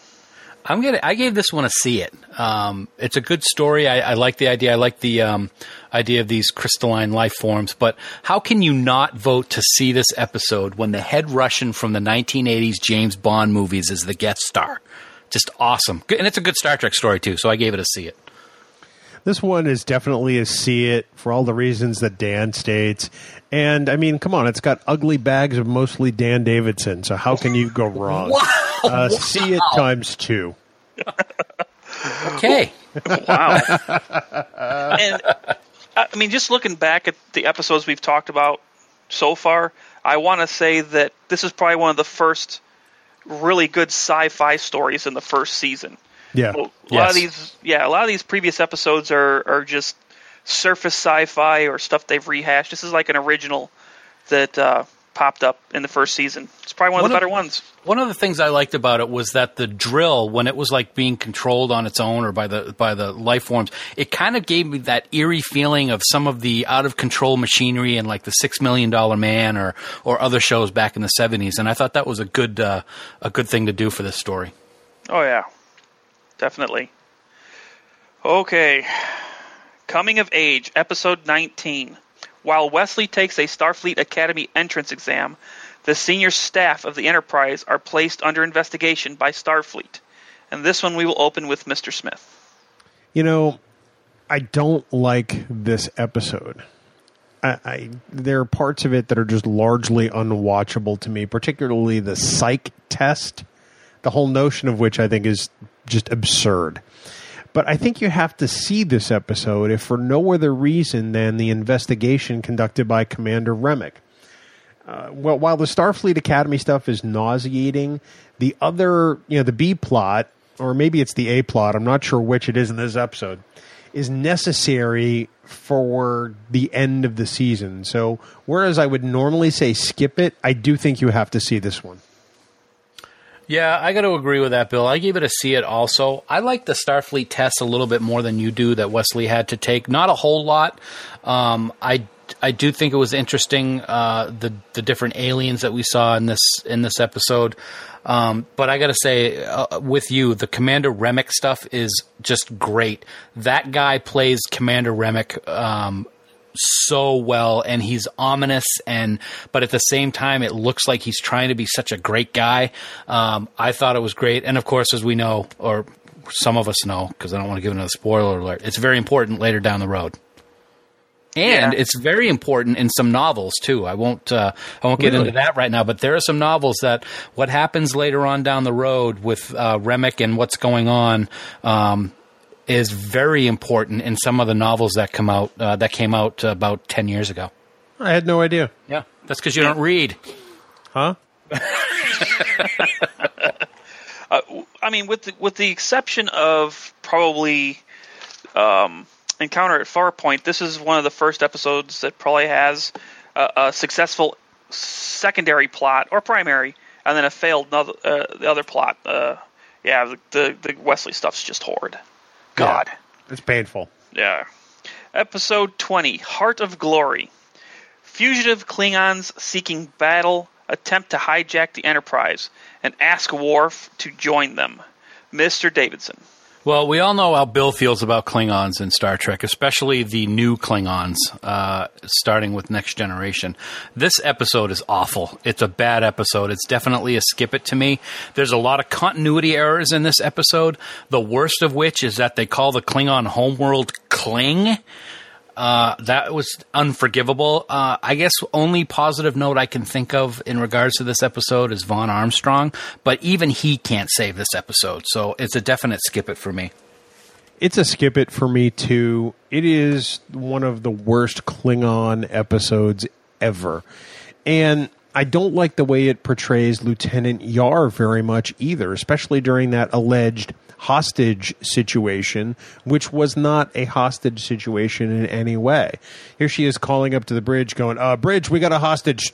I'm gonna. I gave this one a see it. Um, it's a good story. I, I like the idea. I like the um, idea of these crystalline life forms. But how can you not vote to see this episode when the head Russian from the 1980s James Bond movies is the guest star? Just awesome, and it's a good Star Trek story too. So I gave it a see it. This one is definitely a see it for all the reasons that Dan states. And I mean, come on, it's got ugly bags of mostly Dan Davidson. So how can you go wrong? Uh, see it times two. Okay. Wow. and I mean, just looking back at the episodes we've talked about so far, I want to say that this is probably one of the first really good sci-fi stories in the first season. Yeah. A lot Yes. of these, yeah, a lot of these previous episodes are are just surface sci-fi or stuff they've rehashed. This is like an original that uh, popped up in the first season. It's probably one, One of the of- better ones. One of the things I liked about it was that the drill, when it was like being controlled on its own or by the by the life forms, it kind of gave me that eerie feeling of some of the out of control machinery and like the Six Million Dollar Man or or other shows back in the seventies. And I thought that was a good uh, a good thing to do for this story. Oh yeah, definitely. Okay, coming of age, episode nineteen. While Wesley takes a Starfleet Academy entrance exam, the senior staff of the Enterprise are placed under investigation by Starfleet. And this one we will open with Mr. Smith. You know, I don't like this episode. I, I there are parts of it that are just largely unwatchable to me, particularly the psych test, the whole notion of which I think is just absurd. But I think you have to see this episode if for no other reason than the investigation conducted by Commander Remick. Uh, well, while the Starfleet Academy stuff is nauseating, the other, you know, the B plot, or maybe it's the A plot, I'm not sure which it is in this episode, is necessary for the end of the season. So, whereas I would normally say skip it, I do think you have to see this one. Yeah, I got to agree with that, Bill. I gave it a see it also. I like the Starfleet test a little bit more than you do that Wesley had to take. Not a whole lot. Um, I I do think it was interesting uh, the the different aliens that we saw in this in this episode. Um, but I got to say, uh, with you, the Commander Remick stuff is just great. That guy plays Commander Remick um, so well, and he's ominous, and but at the same time, it looks like he's trying to be such a great guy. Um, I thought it was great, and of course, as we know, or some of us know, because I don't want to give another spoiler alert, it's very important later down the road and Yeah. it's very important in some novels too. I won't uh, I won't get Really? into that right now, but there are some novels that what happens later on down the road with uh, Remick and what's going on um, is very important in some of the novels that come out uh, that came out about ten years ago. I had no idea. Yeah, that's because you don't read. Huh? I mean, with the, with the exception of probably um, Encounter at Farpoint, this is one of the first episodes that probably has a, a successful secondary plot or primary, and then a failed other, uh, the other plot. Uh, yeah, the, the the Wesley stuff's just horrid. God. It's painful. Yeah. Episode 20 Heart of Glory. Fugitive Klingons seeking battle attempt to hijack the Enterprise and ask Worf to join them. Mr. Davidson. Well, we all know how Bill feels about Klingons in Star Trek, especially the new Klingons, uh, starting with Next Generation. This episode is awful. It's a bad episode. It's definitely a skip it to me. There's a lot of continuity errors in this episode, the worst of which is that they call the Klingon homeworld Kling. Uh, that was unforgivable. Uh, I guess only positive note I can think of in regards to this episode is Vaughn Armstrong, but even he can't save this episode, so it's a definite skip it for me. It's a skip it for me too. It is one of the worst Klingon episodes ever. And I don't like the way it portrays Lieutenant Yar very much either, especially during that alleged hostage situation, which was not a hostage situation in any way. Here she is calling up to the bridge, going, uh, Bridge, we got a hostage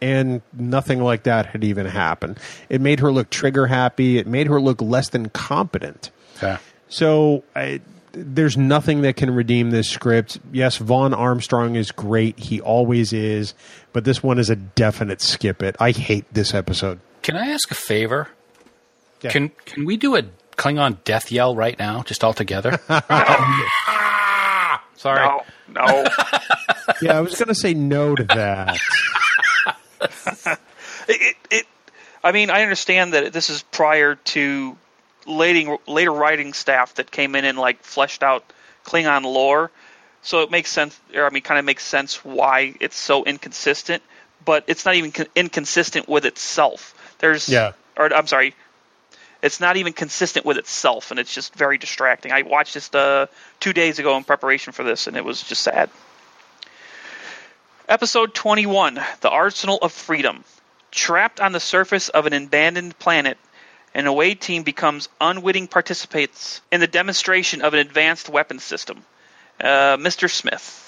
and nothing like that had even happened. It made her look trigger happy. It made her look less than competent. Yeah. So I, there's nothing that can redeem this script. Yes, Vaughn Armstrong is great. He always is. But this one is a definite skip it. I hate this episode. Can I ask a favor? Yeah. Can can we do a Klingon death yell right now, just all together? Sorry. No, no. Yeah, I was going to say no to that. it, it, I mean, I understand that this is prior to later, later writing staff that came in and like fleshed out Klingon lore, so it makes sense. Or I mean, kind of makes sense why it's so inconsistent. But it's not even con- inconsistent with itself. There's, Yeah. or I'm sorry, it's not even consistent with itself, and it's just very distracting. I watched this uh, two days ago in preparation for this, and it was just sad. Episode 21 The Arsenal of Freedom. Trapped on the surface of an abandoned planet, an away team becomes unwitting participants in the demonstration of an advanced weapon system. Uh, Mr. Smith.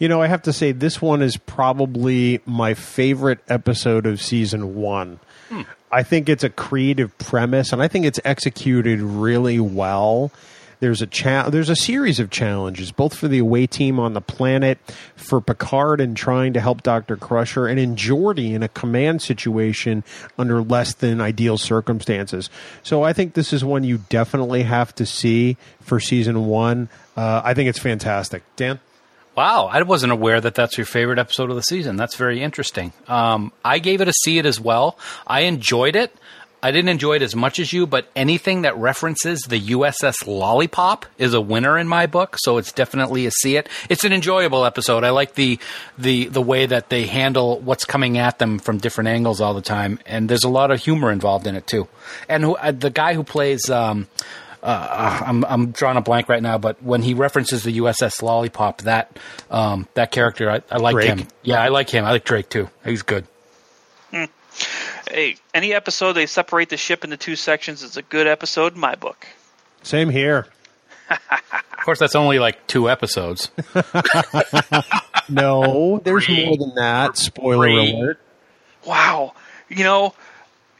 You know, I have to say, this one is probably my favorite episode of season one. I think it's a creative premise, and I think it's executed really well. There's a cha- there's a series of challenges, both for the away team on the planet, for Picard and trying to help Doctor Crusher, and in Geordi in a command situation under less than ideal circumstances. So I think this is one you definitely have to see for season one. Uh, I think it's fantastic. Dan. Wow, I wasn't aware that that's your favorite episode of the season. That's very interesting. Um, I gave it a see it as well. I enjoyed it. I didn't enjoy it as much as you, but anything that references the USS Lollipop is a winner in my book. So it's definitely a see it. It's an enjoyable episode. I like the the the way that they handle what's coming at them from different angles all the time, and there's a lot of humor involved in it too. And who, uh, the guy who plays. Um, uh, I'm I'm drawing a blank right now, but when he references the USS Lollipop, that um, that character, I, I like Drake? him. Yeah, I like him. I like Drake too. He's good. Hey, any episode they separate the ship into two sections is a good episode in my book. Same here. Of course, that's only like two episodes. No, there's more than that. Spoiler Three. alert. Wow, you know,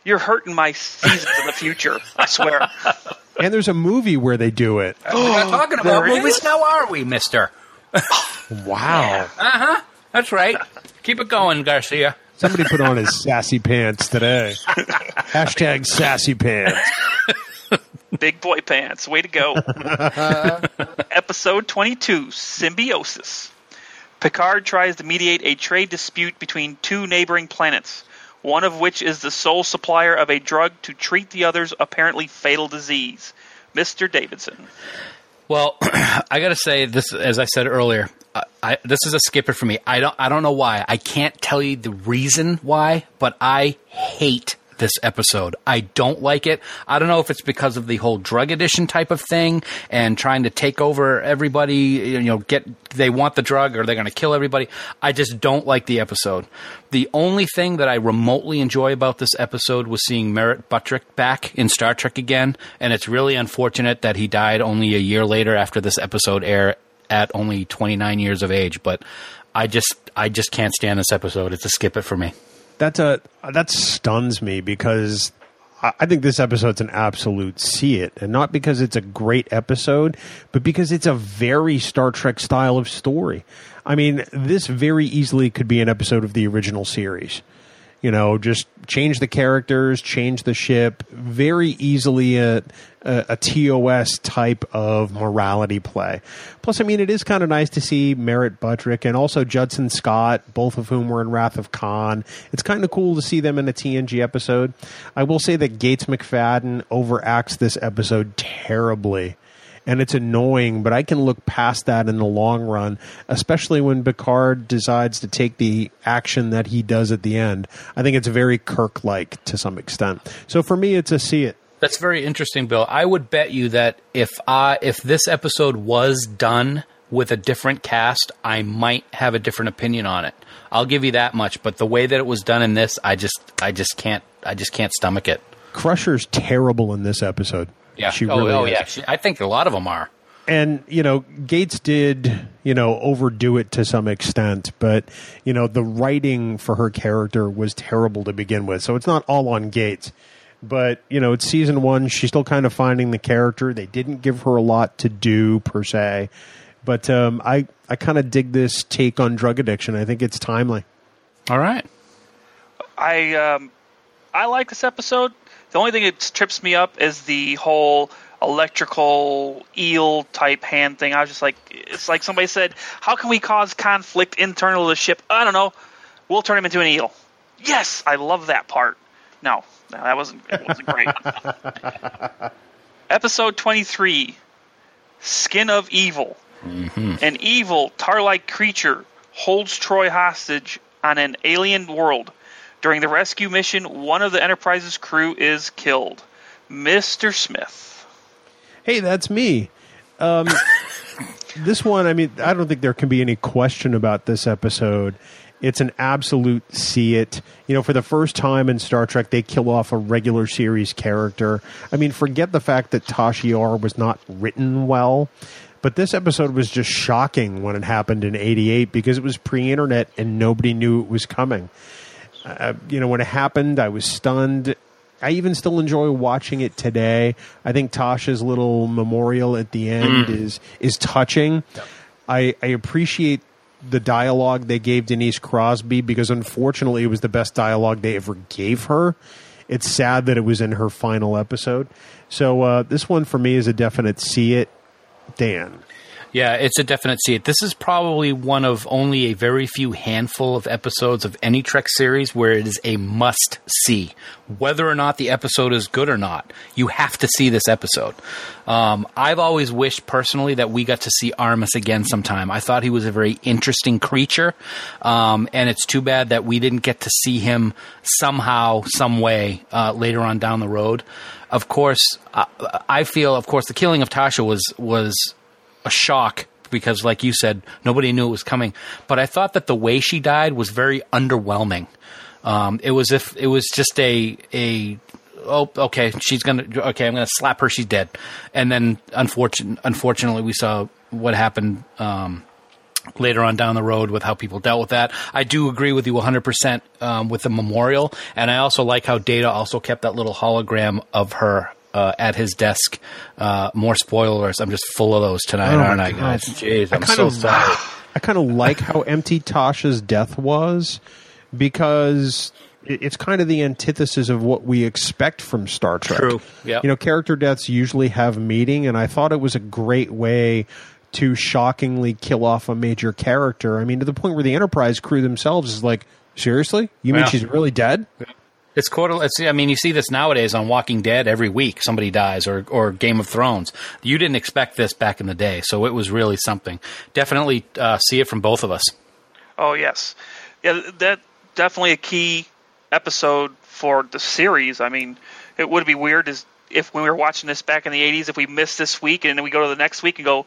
you're hurting my seasons in the future. I swear. And there's a movie where they do it. We're not talking about There movies now, are we, Mister? Wow. Uh huh. That's right. Keep it going, Garcia. Somebody put on his sassy pants today. Hashtag sassy pants. Big boy pants. Way to go. Episode 22 Symbiosis. Picard tries to mediate a trade dispute between two neighboring planets, one of which is the sole supplier of a drug to treat the other's apparently fatal disease. Mr. Davidson. Well, I got to say this, as I said earlier, I, I, this is a skipper for me. I don't, I don't know why. I can't tell you the reason why, but I hate this episode. I don't like it. I don't know if it's because of the whole drug addiction type of thing and trying to take over everybody. You know, get they want the drug or they're going to kill everybody. I just don't like the episode. The only thing that I remotely enjoy about this episode was seeing Merritt Buttrick back in Star Trek again, and it's really unfortunate that he died only a year later after this episode aired at only 29 years of age. But I just I just can't stand this episode. It's a skip it for me. That's a uh, that stuns me because I I think this episode's an absolute see it, and not because it's a great episode, but because it's a very Star Trek style of story. I mean, this very easily could be an episode of the original series. You know, just change the characters, change the ship. Very easily a, a, a TOS type of morality play. Plus, I mean, it is kind of nice to see Merritt Buttrick and also Judson Scott, both of whom were in Wrath of Khan. It's kind of cool to see them in a TNG episode. I will say that Gates McFadden overacts this episode terribly and it's annoying, but I can look past that in the long run, especially when Picard decides to take the action that he does at the end. I think it's very Kirk like to some extent. So for me, it's a see it. That's very interesting, Bill. I would bet you that if I if this episode was done with a different cast, I might have a different opinion on it. I'll give you that much, but the way that it was done in this, I just I just can't I just can't stomach it. Crusher's terrible in this episode. Yeah. She oh, really oh is. yeah. She, I think a lot of them are. and you know gates did you know overdo it to some extent but you know the writing for her character was terrible to begin with so it's not all on gates but you know it's season one she's still kind of finding the character they didn't give her a lot to do per se but um, i i kind of dig this take on drug addiction i think it's timely All right. I um, I like this episode. The only thing that trips me up is the whole electrical eel type hand thing. I was just like, it's like somebody said, "How can we cause conflict internal to the ship?" I don't know. We'll turn him into an eel. Yes, I love that part. No, no that wasn't. It wasn't great. Episode twenty-three, Skin of Evil. Mm-hmm. An evil tar-like creature holds Troi hostage on an alien world. During the rescue mission, one of the Enterprise's crew is killed. Mr. Smith. Hey, that's me. Um, this one, I mean, I don't think there can be any question about this episode. It's an absolute see it. You know, for the first time in Star Trek, they kill off a regular series character. I mean, forget the fact that Tasha Yar was not written well, but this episode was just shocking when it happened in '88 because it was pre-internet and nobody knew it was coming. Uh, you know, when it happened, I was stunned. I even still enjoy watching it today. I think Tasha's little memorial at the end is is touching. I, I appreciate the dialogue they gave Denise Crosby because unfortunately it was the best dialogue they ever gave her. It's sad that it was in her final episode. So uh, this one for me is a definite see it. Dan. Yeah, it's a definite see it. This is probably one of only a very few handful of episodes of any Trek series where it is a must see. Whether or not the episode is good or not, you have to see this episode. Um, I've always wished personally that we got to see Armus again sometime. I thought he was a very interesting creature, um, and it's too bad that we didn't get to see him somehow, some way uh, later on down the road. Of course, uh, I feel, of course, the killing of Tasha was was a shock because, like you said, nobody knew it was coming. But I thought that the way she died was very underwhelming. Um, it was if it was just a a oh okay she's gonna okay I'm gonna slap her she's dead, and then unfortunately unfortunately we saw what happened. Um, later on down the road with how people dealt with that. I do agree with you 100% um, with the memorial. And I also like how Data also kept that little hologram of her uh, at his desk. Uh, more spoilers. I'm just full of those tonight, Oh, aren't I, guys? Jeez, I'm so of- sorry. I kind of like how empty Tasha's death was because it's kind of the antithesis of what we expect from Star Trek. True. Yep. You know, character deaths usually have meaning, and I thought it was a great way to shockingly kill off a major character. I mean, to the point where the Enterprise crew themselves is like, seriously? You mean Yeah. she's really dead? It's quarter. It's, I mean, you see this nowadays on Walking Dead every week. Somebody dies, or or Game of Thrones. You didn't expect this back in the day, so it was really something. Definitely uh, see it from both of us. Oh yes, yeah. That definitely a key episode for the series. I mean, it would be weird as if we were watching this back in the '80s, if we missed this week and then we go to the next week and go,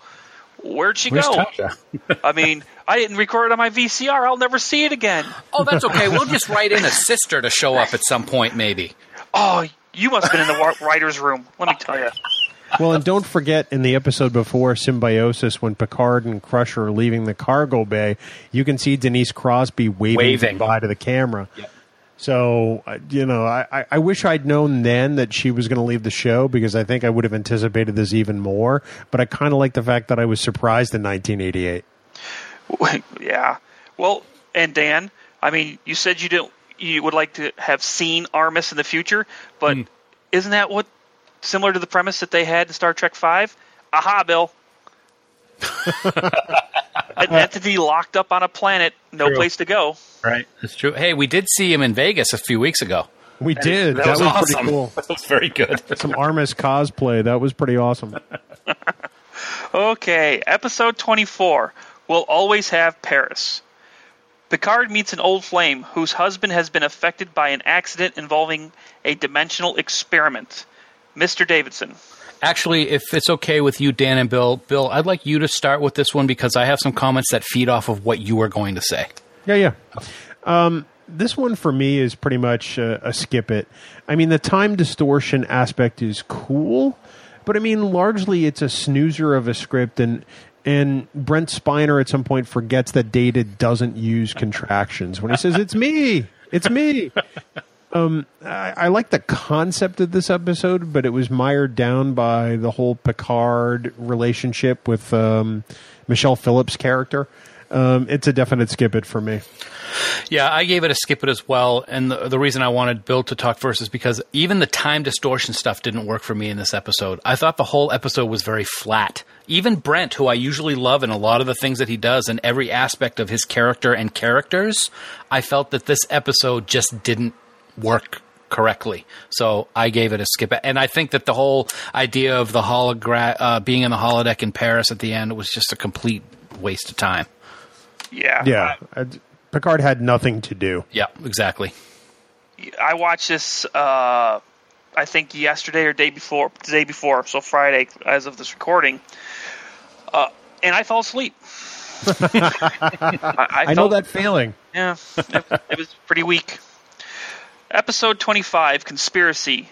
"Where'd she Where's go?" Tasha? I mean, I didn't record it on my VCR. I'll never see it again. Oh, that's okay. We'll just write in a sister to show up at some point, maybe. Oh, you must have been in the writers' room. Let me tell you. Well, and don't forget in the episode before Symbiosis, when Picard and Crusher are leaving the cargo bay, you can see Denise Crosby waving, Waving. goodbye to the camera. Yep. So, you know, I, I- I wish I'd known then that she was going to leave the show because I think I would have anticipated this even more. But I kind of like the fact that I was surprised in 1988. yeah. Well, and Dan, I mean, you said you didn't. You would like to have seen Armus in the future, but Hmm. isn't that what similar to the premise that they had in Star Trek Five? Aha, Bill. An entity locked up on a planet, no True. place to go. Right. That's true. Hey, we did see him in Vegas a few weeks ago. We did. That, was, awesome. pretty cool. That was very good. Some Armus cosplay. That was pretty awesome. Okay, episode 24. We'll always have Paris. Picard meets an old flame whose husband has been affected by an accident involving a dimensional experiment. Mr. Davidson. Actually, if it's okay with you, Dan and Bill, Bill, I'd like you to start with this one because I have some comments that feed off of what you were going to say. Yeah, yeah. Um, this one for me is pretty much a, a skip it. I mean, the time distortion aspect is cool, but I mean, largely it's a snoozer of a script, and and Brent Spiner at some point forgets that Data doesn't use contractions when he says "It's me, it's me." Um, I, I like the concept of this episode, but it was mired down by the whole Picard relationship with um, Michelle Phillips' character. Um, it's a definite skip it for me. Yeah, I gave it a skip it as well. And the, the reason I wanted Bill to talk first is because even the time distortion stuff didn't work for me in this episode. I thought the whole episode was very flat. Even Brent, who I usually love in a lot of the things that he does and every aspect of his character and characters, I felt that this episode just didn't work correctly. So I gave it a skip. And I think that the whole idea of the hologra- uh, being in the holodeck in Paris at the end was just a complete waste of time. Yeah. Yeah, I- Picard had nothing to do. Yeah, exactly. I watched this. Uh, I think yesterday or day before, the day before, so Friday, as of this recording, uh, and I fell asleep. I, I know felt- that feeling. Yeah, it, it was pretty weak. Episode 25 Conspiracy.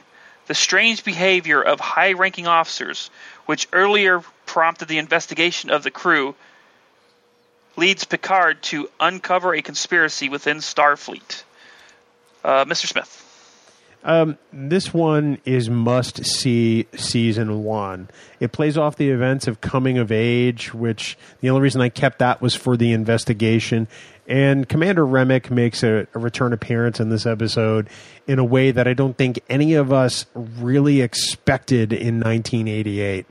The strange behavior of high ranking officers, which earlier prompted the investigation of the crew, leads Picard to uncover a conspiracy within Starfleet. Uh, Mr. Smith. This one is must see season one. It plays off the events of coming of age, which the only reason I kept that was for the investigation. And Commander Remick makes a, a return appearance in this episode in a way that I don't think any of us really expected in 1988.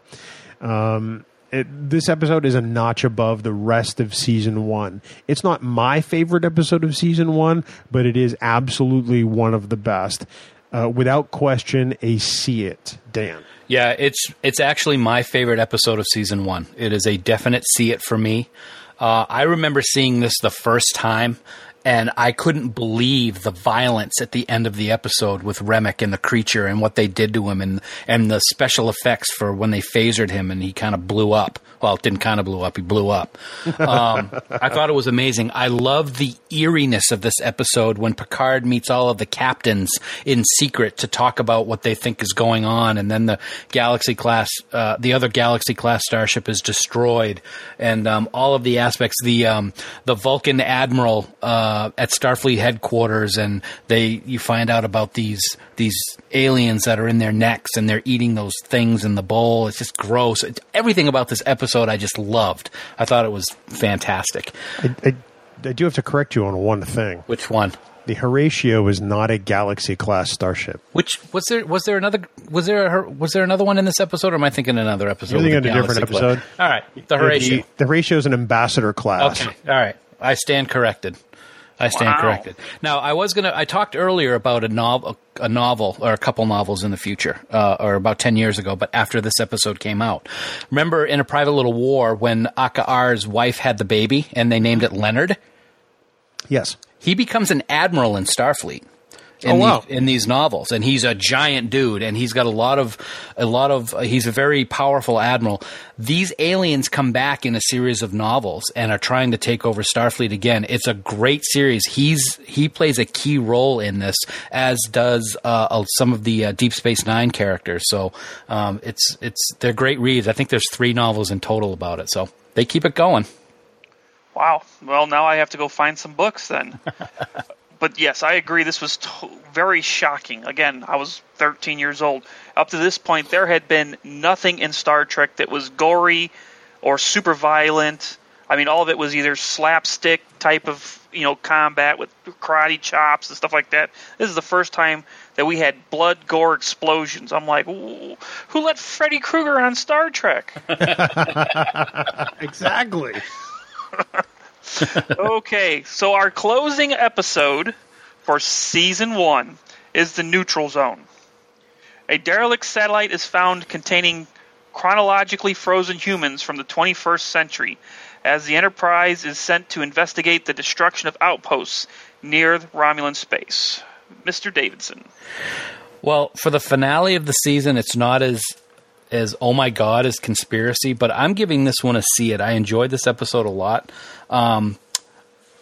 Um, it, this episode is a notch above the rest of season one. It's not my favorite episode of season one, but it is absolutely one of the best. Uh, without question, a see it, Dan. Yeah, it's it's actually my favorite episode of season one. It is a definite see it for me. Uh, I remember seeing this the first time, and I couldn't believe the violence at the end of the episode with Remick and the creature and what they did to him, and and the special effects for when they phasered him and he kind of blew up. Well, it didn't kind of blew up; he blew up. Um, I thought it was amazing. I love the eeriness of this episode when Picard meets all of the captains in secret to talk about what they think is going on, and then the Galaxy class, uh, the other Galaxy class starship is destroyed, and um, all of the aspects. The um, the Vulcan admiral uh, at Starfleet headquarters, and they you find out about these these aliens that are in their necks, and they're eating those things in the bowl. It's just gross. It's, everything about this episode I just loved. I thought it was fantastic. I, I, I do have to correct you on one thing. Which one? The Horatio is not a Galaxy class starship. Which was there? Was there another? Was there a, was there another one in this episode? Or am I thinking another episode? You're with thinking the a different Galaxy Club? episode. All right, the Horatio. The, the Horatio is an ambassador class. Okay, all right. I stand corrected. I stand Wow. corrected. Now, I was gonna. I talked earlier about a novel, a novel, or a couple novels in the future, uh, or about ten years ago. But after this episode came out, remember in a private little war when Akaar's wife had the baby and they named it Leonard. Yes. He becomes an admiral in Starfleet. In, Oh, wow. the- in these novels, and he's a giant dude, and he's got a lot of, a lot of. Uh, he's a very powerful admiral. These aliens come back in a series of novels and are trying to take over Starfleet again. It's a great series. He's he plays a key role in this, as does uh, uh, some of the uh, Deep Space Nine characters. So um, it's it's they're great reads. I think there's three novels in total about it. So they keep it going. Wow. Well, now I have to go find some books then. but yes, I agree. This was very shocking. Again, I was 13 years old. Up to this point, there had been nothing in Star Trek that was gory or super violent. I mean, all of it was either slapstick type of you know combat with karate chops and stuff like that. This is the first time that we had blood, gore, explosions. I'm like, who let Freddy Krueger on Star Trek? Exactly. okay, so our closing episode for season one is the neutral zone. A derelict satellite is found containing chronologically frozen humans from the 21st century as the Enterprise is sent to investigate the destruction of outposts near Romulan space. Mr. Davidson. Well, for the finale of the season, it's not as as oh my god as conspiracy, but I'm giving this one a see it. I enjoyed this episode a lot. Um,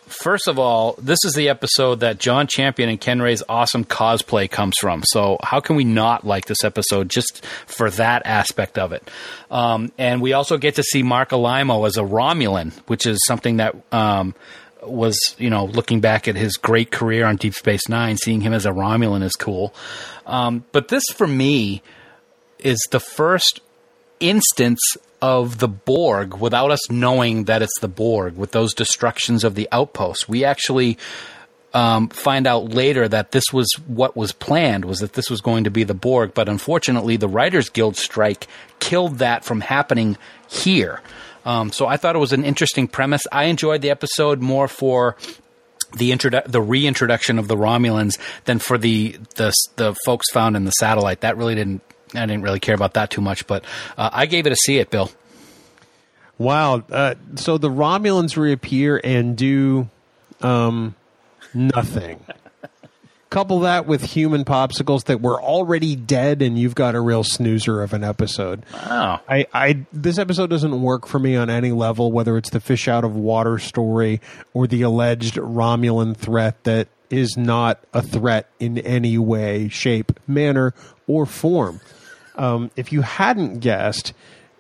first of all, this is the episode that John Champion and Ken Ray's awesome cosplay comes from. So how can we not like this episode just for that aspect of it? Um, and we also get to see Marc Alaimo as a Romulan, which is something that. Um, was you know looking back at his great career on Deep Space Nine, seeing him as a Romulan is cool. Um, but this for me is the first instance of the Borg without us knowing that it's the Borg with those destructions of the outposts. We actually um, find out later that this was what was planned was that this was going to be the Borg, but unfortunately the Writers Guild strike killed that from happening here. Um, so I thought it was an interesting premise. I enjoyed the episode more for the introdu- the reintroduction of the Romulans than for the the the folks found in the satellite. That really didn't I didn't really care about that too much, but uh, I gave it a see it, Bill. Wow. Uh, so the Romulans reappear and do um, nothing. Couple that with human popsicles that were already dead, and you've got a real snoozer of an episode. Oh, I, I this episode doesn't work for me on any level, whether it's the fish out of water story or the alleged Romulan threat that is not a threat in any way, shape, manner, or form. Um, if you hadn't guessed,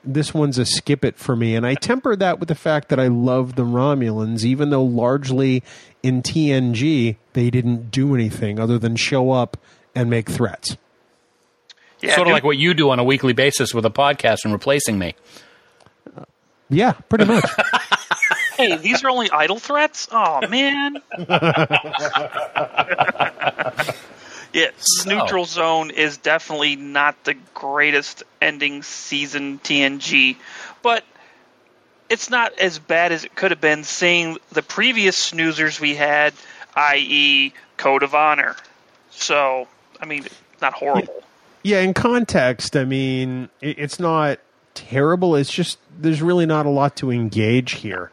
this one's a skip it for me, and I temper that with the fact that I love the Romulans, even though largely in TNG they didn't do anything other than show up and make threats. Yeah, sort of New- like what you do on a weekly basis with a podcast and replacing me. Yeah, pretty much. hey, these are only idle threats? Oh, man. yeah, Neutral Zone is definitely not the greatest ending season TNG, but it's not as bad as it could have been seeing the previous snoozers we had, i.e., Code of Honor. So, I mean, not horrible. Yeah, in context, I mean, it's not terrible. It's just there's really not a lot to engage here.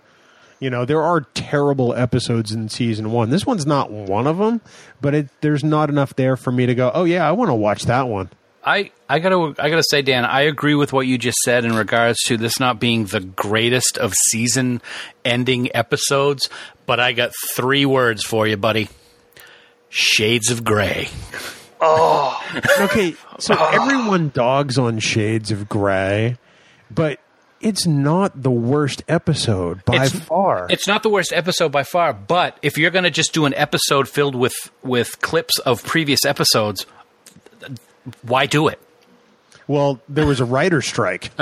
You know, there are terrible episodes in season one. This one's not one of them, but it, there's not enough there for me to go, oh yeah, I want to watch that one. I, I gotta I gotta say, Dan, I agree with what you just said in regards to this not being the greatest of season ending episodes, but I got three words for you, buddy. Shades of Grey. Oh. okay, so everyone dogs on Shades of Grey, but it's not the worst episode by It's- far. It's not the worst episode by far, but if you're going to just do an episode filled with with clips of previous episodes, why do it? well, there was a writer strike.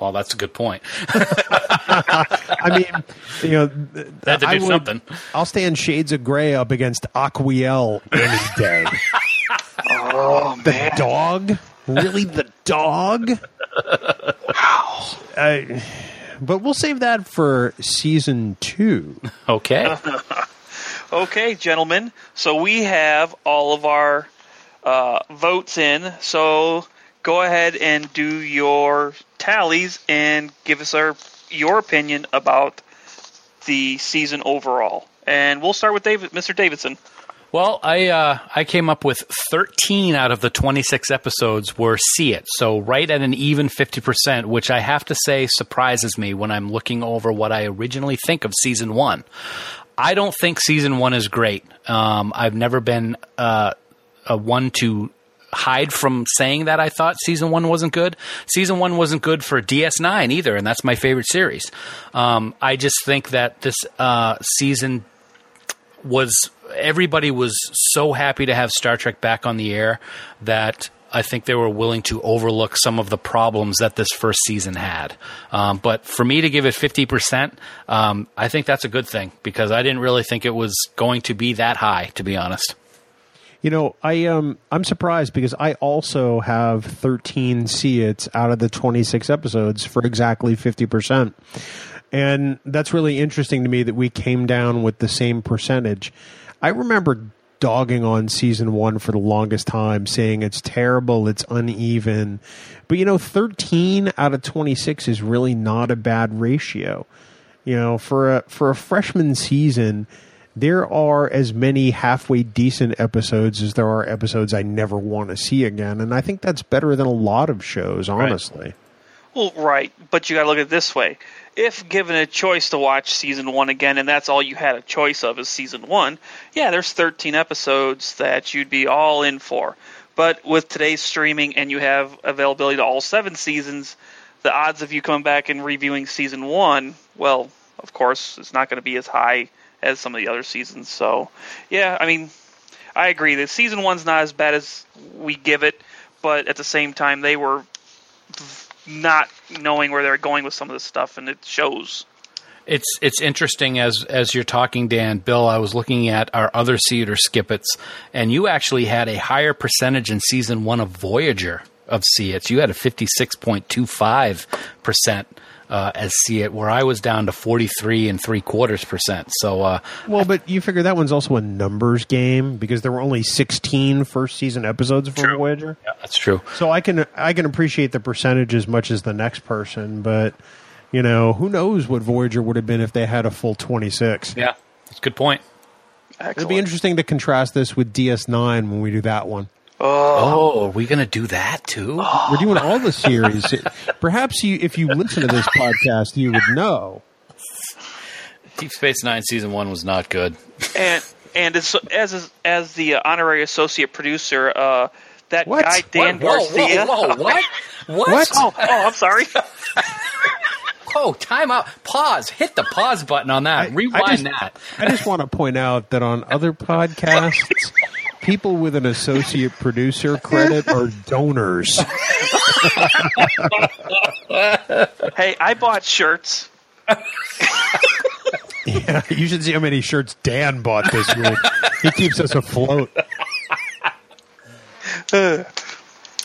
Well, that's a good point. I mean, you know, th- Had to I would, something. I'll stand Shades of Grey up against Aquiel any day. oh the dog, really, the dog. I, but we'll save that for season two. Okay. Okay, gentlemen. So we have all of our uh, votes in. So go ahead and do your tallies and give us our your opinion about the season overall. And we'll start with David, Mr. Davidson. Well, I uh, I came up with 13 out of the 26 episodes were see it, so right at an even 50 percent, which I have to say surprises me when I'm looking over what I originally think of season one. I don't think season one is great. Um, I've never been uh, a one to hide from saying that I thought season one wasn't good. Season one wasn't good for DS9 either, and that's my favorite series. Um, I just think that this uh, season was everybody was so happy to have Star Trek back on the air that I think they were willing to overlook some of the problems that this first season had. Um, but for me to give it 50%, um, I think that's a good thing because I didn't really think it was going to be that high, to be honest. You know, I um I'm surprised because I also have 13 see it's out of the 26 episodes for exactly 50%. And that's really interesting to me that we came down with the same percentage. I remember dogging on season 1 for the longest time saying it's terrible, it's uneven. But you know, 13 out of 26 is really not a bad ratio. You know, for a for a freshman season, there are as many halfway decent episodes as there are episodes I never want to see again, and I think that's better than a lot of shows, honestly. Well, right, but you got to look at it this way. If given a choice to watch season one again, and that's all you had a choice of is season one, yeah, there's 13 episodes that you'd be all in for. But with today's streaming and you have availability to all seven seasons, the odds of you coming back and reviewing season one, well, of course, it's not going to be as high as some of the other seasons. So, yeah, I mean, I agree that season one's not as bad as we give it, but at the same time, they were not knowing where they're going with some of this stuff, and it shows. It's it's interesting as as you're talking, Dan. Bill, I was looking at our other theater skippets, and you actually had a higher percentage in season one of Voyager of it. You had a fifty six point two five percent uh, as see it, where I was down to forty three and three quarters percent. So uh, Well, but you figure that one's also a numbers game because there were only 16 first season episodes for True. Voyager. yeah, that's true. So I can I can appreciate the percentage as much as the next person, but you know, who knows what Voyager would have been if they had a full 26. Yeah, that's a good point. Excellent. It'd be interesting to contrast this with DS9 when we do that one. Oh, are we going to do that too? We're doing all the series. Perhaps you, if you listen to this podcast, you would know. Deep Space Nine season one was not good. and and as as as the honorary associate producer, uh, that What? guy Dan whoa, Garcia. Whoa, whoa, what? What? What? Oh, oh, I'm sorry. Oh, time out. Pause. Hit the pause button on that. I- I Rewind just- that. I just want to point out that on other podcasts, people with an associate producer credit are donors. hey, I bought shirts. Yeah, you should see how many shirts Dan bought this week. He keeps us afloat. Uh,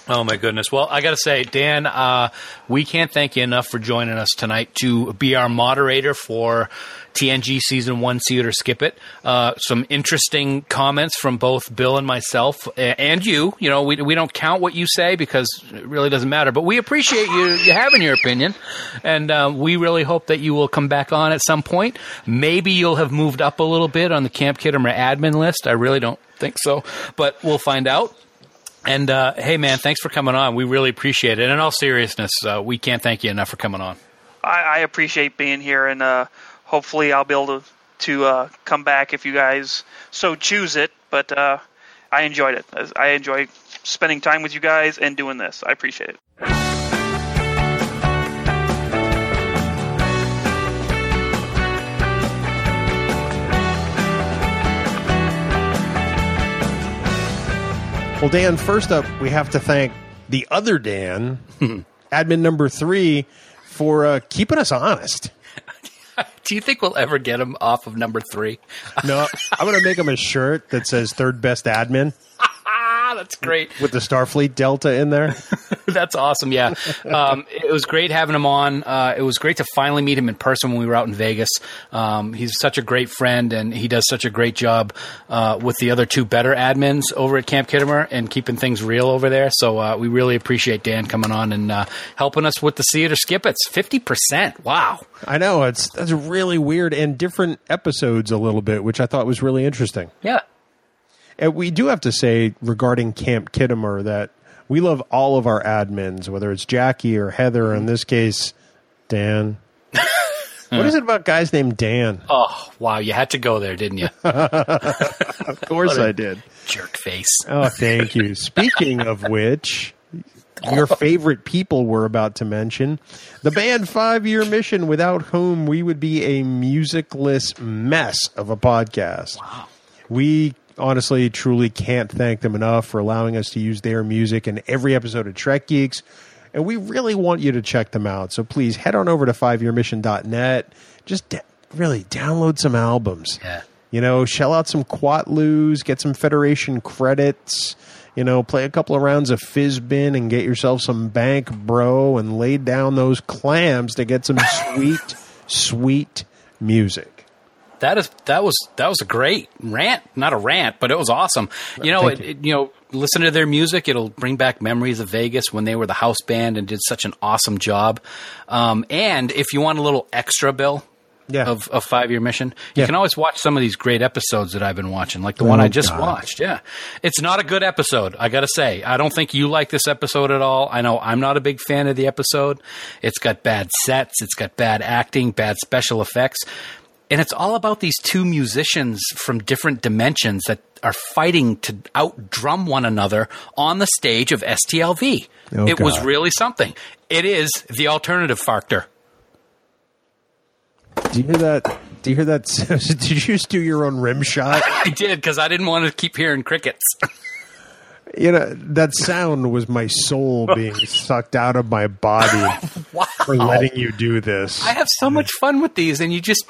Oh my goodness! Well, I got to say, Dan, uh, we can't thank you enough for joining us tonight to be our moderator for TNG season one. See it or skip it. Uh, some interesting comments from both Bill and myself, and you. You know, we we don't count what you say because it really doesn't matter. But we appreciate you you having your opinion, and uh, we really hope that you will come back on at some point. Maybe you'll have moved up a little bit on the Camp Khitomer admin list. I really don't think so, but we'll find out. And uh, hey, man, thanks for coming on. We really appreciate it. And in all seriousness, uh, we can't thank you enough for coming on. I, I appreciate being here, and uh, hopefully I'll be able to to uh, come back if you guys so choose it. But uh, I enjoyed it. I enjoy spending time with you guys and doing this. I appreciate it. Well, Dan, first up, we have to thank the other Dan, admin number three, for uh, keeping us honest. Do you think we'll ever get him off of number three? No, I'm going to make him a shirt that says third best admin that's great. with the Starfleet Delta in there. That's awesome. Yeah, um, it was great having him on. Uh, it was great to finally meet him in person when we were out in Vegas. Um, he's such a great friend, and he does such a great job uh, with the other two better admins over at Camp Khitomer and keeping things real over there. So uh, we really appreciate Dan coming on and uh, helping us with the see it or skip it. Fifty percent. Wow. I know it's that's really weird and different episodes a little bit, which I thought was really interesting. Yeah. And we do have to say regarding Camp Khitomer that we love all of our admins, whether it's Jackie or Heather, or in this case, Dan. what is it about guys named Dan? Oh wow, you had to go there, didn't you? Of course I did. Jerk face. Oh, thank you. Speaking of which, your favorite people we're about to mention the band Five Year Mission, without whom we would be a musicless mess of a podcast. Wow. We honestly, truly can't thank them enough for allowing us to use their music in every episode of Trek Geeks. And we really want you to check them out. So please head on over to fiveyearmission.net. Just d- really download some albums. Yeah. You know, shell out some Quatloos, get some Federation credits, you know, play a couple of rounds of Fizzbin and get yourself some Bank Bro and lay down those clams to get some sweet, sweet music. That is that was that was a great rant, not a rant, but it was awesome. You know, it, you. it- you know, listen to their music; it'll bring back memories of Vegas when they were the house band and did such an awesome job. Um, and if you want a little extra, Bill, Yeah. of a five year mission, you Yeah. can always watch some of these great episodes that I've been watching, like the one Oh, I just God. watched. Yeah, it's not a good episode. I got to say, I don't think you like this episode at all. I know I'm not a big fan of the episode. It's got bad sets, it's got bad acting, bad special effects. And it's all about these two musicians from different dimensions that are fighting to outdrum one another on the stage of STLV. Oh, it was really something. It is the alternative factor. Do you hear that? Do you hear that? Did you just do your own rim shot? I did because I didn't want to keep hearing crickets. You know, that sound was my soul being sucked out of my body wow. for letting you do this. I have so much fun with these, and you just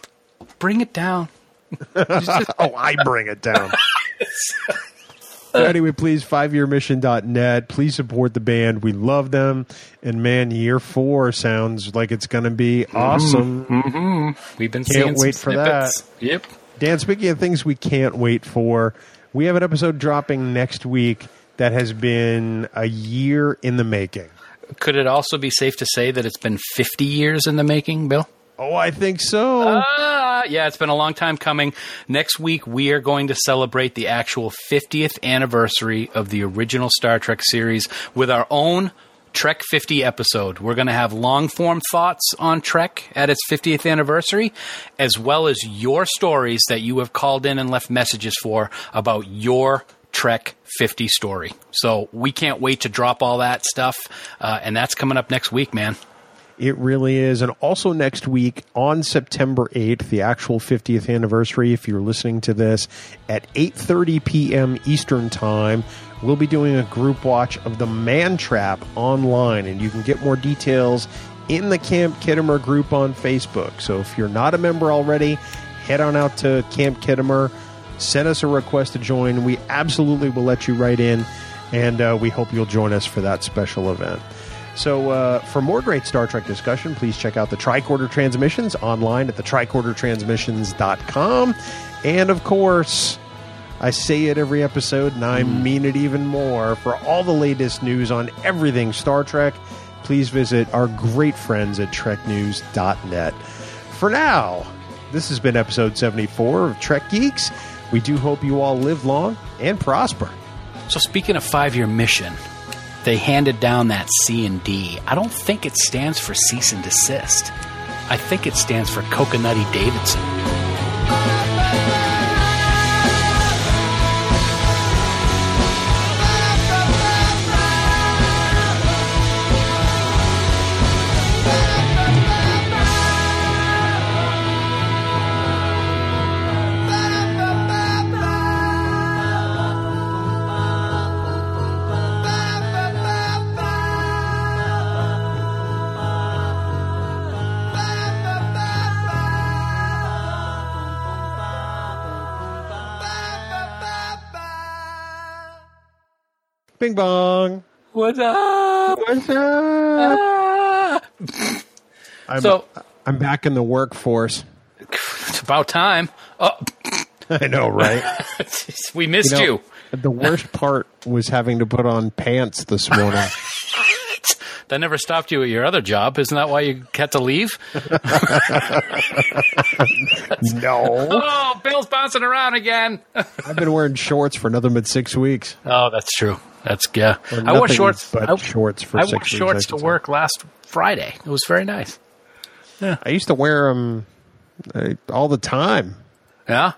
bring it down. oh, I bring it down. anyway, please, fiveyearmission.net. Please support the band. We love them. And man, year four sounds like it's going to be mm-hmm. awesome. Mm-hmm. We've been Can't seeing some wait for snippets. Yep. Dan, speaking of things we can't wait for, we have an episode dropping next week that has been a year in the making. Could it also be safe to say that it's been 50 years in the making, Bill? Oh, I think so. Ah, yeah, it's been a long time coming. Next week, we are going to celebrate the actual 50th anniversary of the original Star Trek series with our own Trek 50 episode. We're going to have long form thoughts on Trek at its 50th anniversary, as well as your stories that you have called in and left messages for about your Trek 50 story. So we can't wait to drop all that stuff, uh, and that's coming up next week, man. It really is. And also next week on September 8th, the actual 50th anniversary, if you're listening to this, at 8.30 p.m. Eastern Time, we'll be doing a group watch of The Man Trap online. And you can get more details in the Camp Khitomer group on Facebook. So if you're not a member already, head on out to Camp Khitomer, send us a request to join. We absolutely will let you right in. and uh, we hope you'll join us for that special event. So, uh, for more great Star Trek discussion, please check out the Tricorder Transmissions online at the tricordertransmissions.com. And of course, I say it every episode, and I mean it even more. For all the latest news on everything Star Trek, please visit our great friends at TrekNews.net. For now, this has been episode 74 of Trek Geeks. We do hope you all live long and prosper. So speaking of five-year mission, they handed down that C and D. I don't think it stands for cease and desist. I think it stands for Coconutty Davidson. Bing bong. What's up? What's up? Ah! I'm, So- I'm back in the workforce. It's about time. Oh, I know, right? we missed you. know, The worst part was having to put on pants this morning. That never stopped you at your other job. Isn't that why you had to leave? no. Oh, Bill's bouncing around again. I've been wearing shorts for nothing but six weeks. Oh, that's true. That's yeah. I wore shorts. but I, shorts for I wore shorts to work last Friday. It was very nice. Yeah. I used to wear them uh, all the time. Yeah.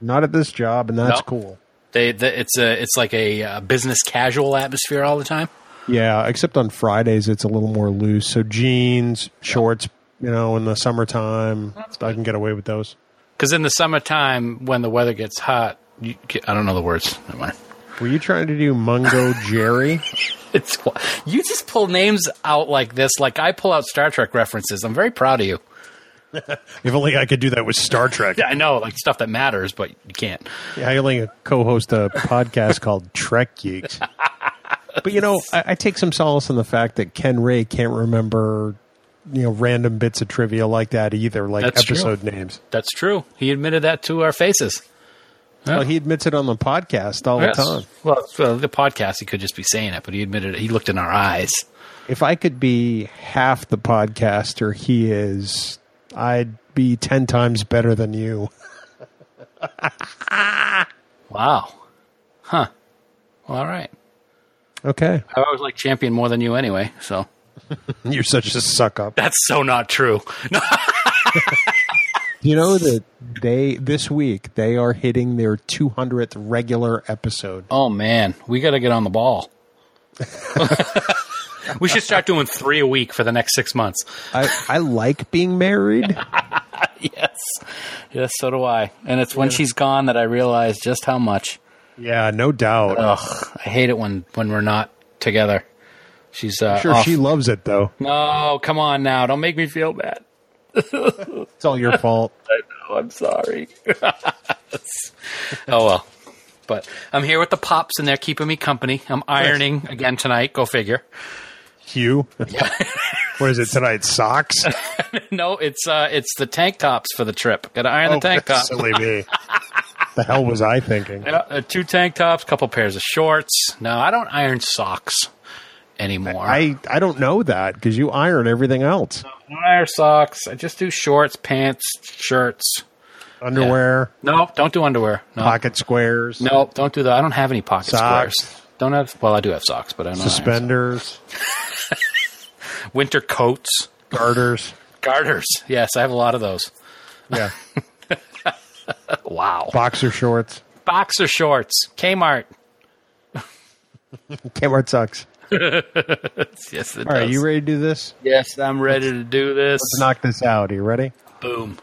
Not at this job, and that's No. cool. They, the, it's a, it's like a uh, business casual atmosphere all the time. Yeah, except on Fridays it's a little more loose. So jeans, shorts, you know, in the summertime, I can get away with those. Because in the summertime, when the weather gets hot, you, I don't know the words. Never mind. Were you trying to do Mungo Jerry? It's you just pull names out like this, like I pull out Star Trek references. I'm very proud of you. if only I could do that with Star Trek. Yeah, I know, like stuff that matters, but you can't. Yeah, I only co-host a podcast called Trek Geeks. But you know, I, I take some solace in the fact that Ken Ray can't remember, you know, random bits of trivia like that either, like That's true. episode names. That's true. He admitted that to our faces. Well, he admits it on the podcast all Yes. the time. Well, well, the podcast, he could just be saying it, but he admitted it. He looked in our eyes. If I could be half the podcaster he is, I'd be ten times better than you. Wow. Huh. Well, all right. Okay, I always like champion more than you anyway, so. you're such a suck up. That's so not true. No. You know that they this week they are hitting their 200th regular episode. Oh, man. We got to get on the ball. we should start doing three a week for the next six months. I, I like being married. Yes. Yes, so do I. And it's when she's gone that I realize just how much. Yeah, no doubt. Ugh, I hate it when, when we're not together. She's uh, sure, off. she loves it though. No, come on now. Don't make me feel bad. It's all your fault. I know. I'm sorry. oh well. But I'm here with the pops, and they're keeping me company. I'm ironing again tonight. Go figure. Hugh. what is it tonight? Socks? no, it's uh, it's the tank tops for the trip. Got to iron the tank top. Oh, silly me. the hell was I thinking? Yeah, uh, two tank tops, couple pairs of shorts. No, I don't iron socks anymore. I, I don't know that because you iron everything else. don't iron socks. I just do shorts, pants, shirts. Underwear, No, don't do underwear. No, pocket squares, no, don't do that. I don't have any pocket Socks. squares. Don't have. Well, I do have socks, but I don't. iron suspenders, socks. Winter coats, garters. garters. Yes, I have a lot of those. Yeah. Wow. Boxer shorts. Boxer shorts, Kmart. Kmart sucks. Yes, it All right, does. you ready to do this? Yes, I'm ready to do this. Let's knock this out. Are you ready? Boom.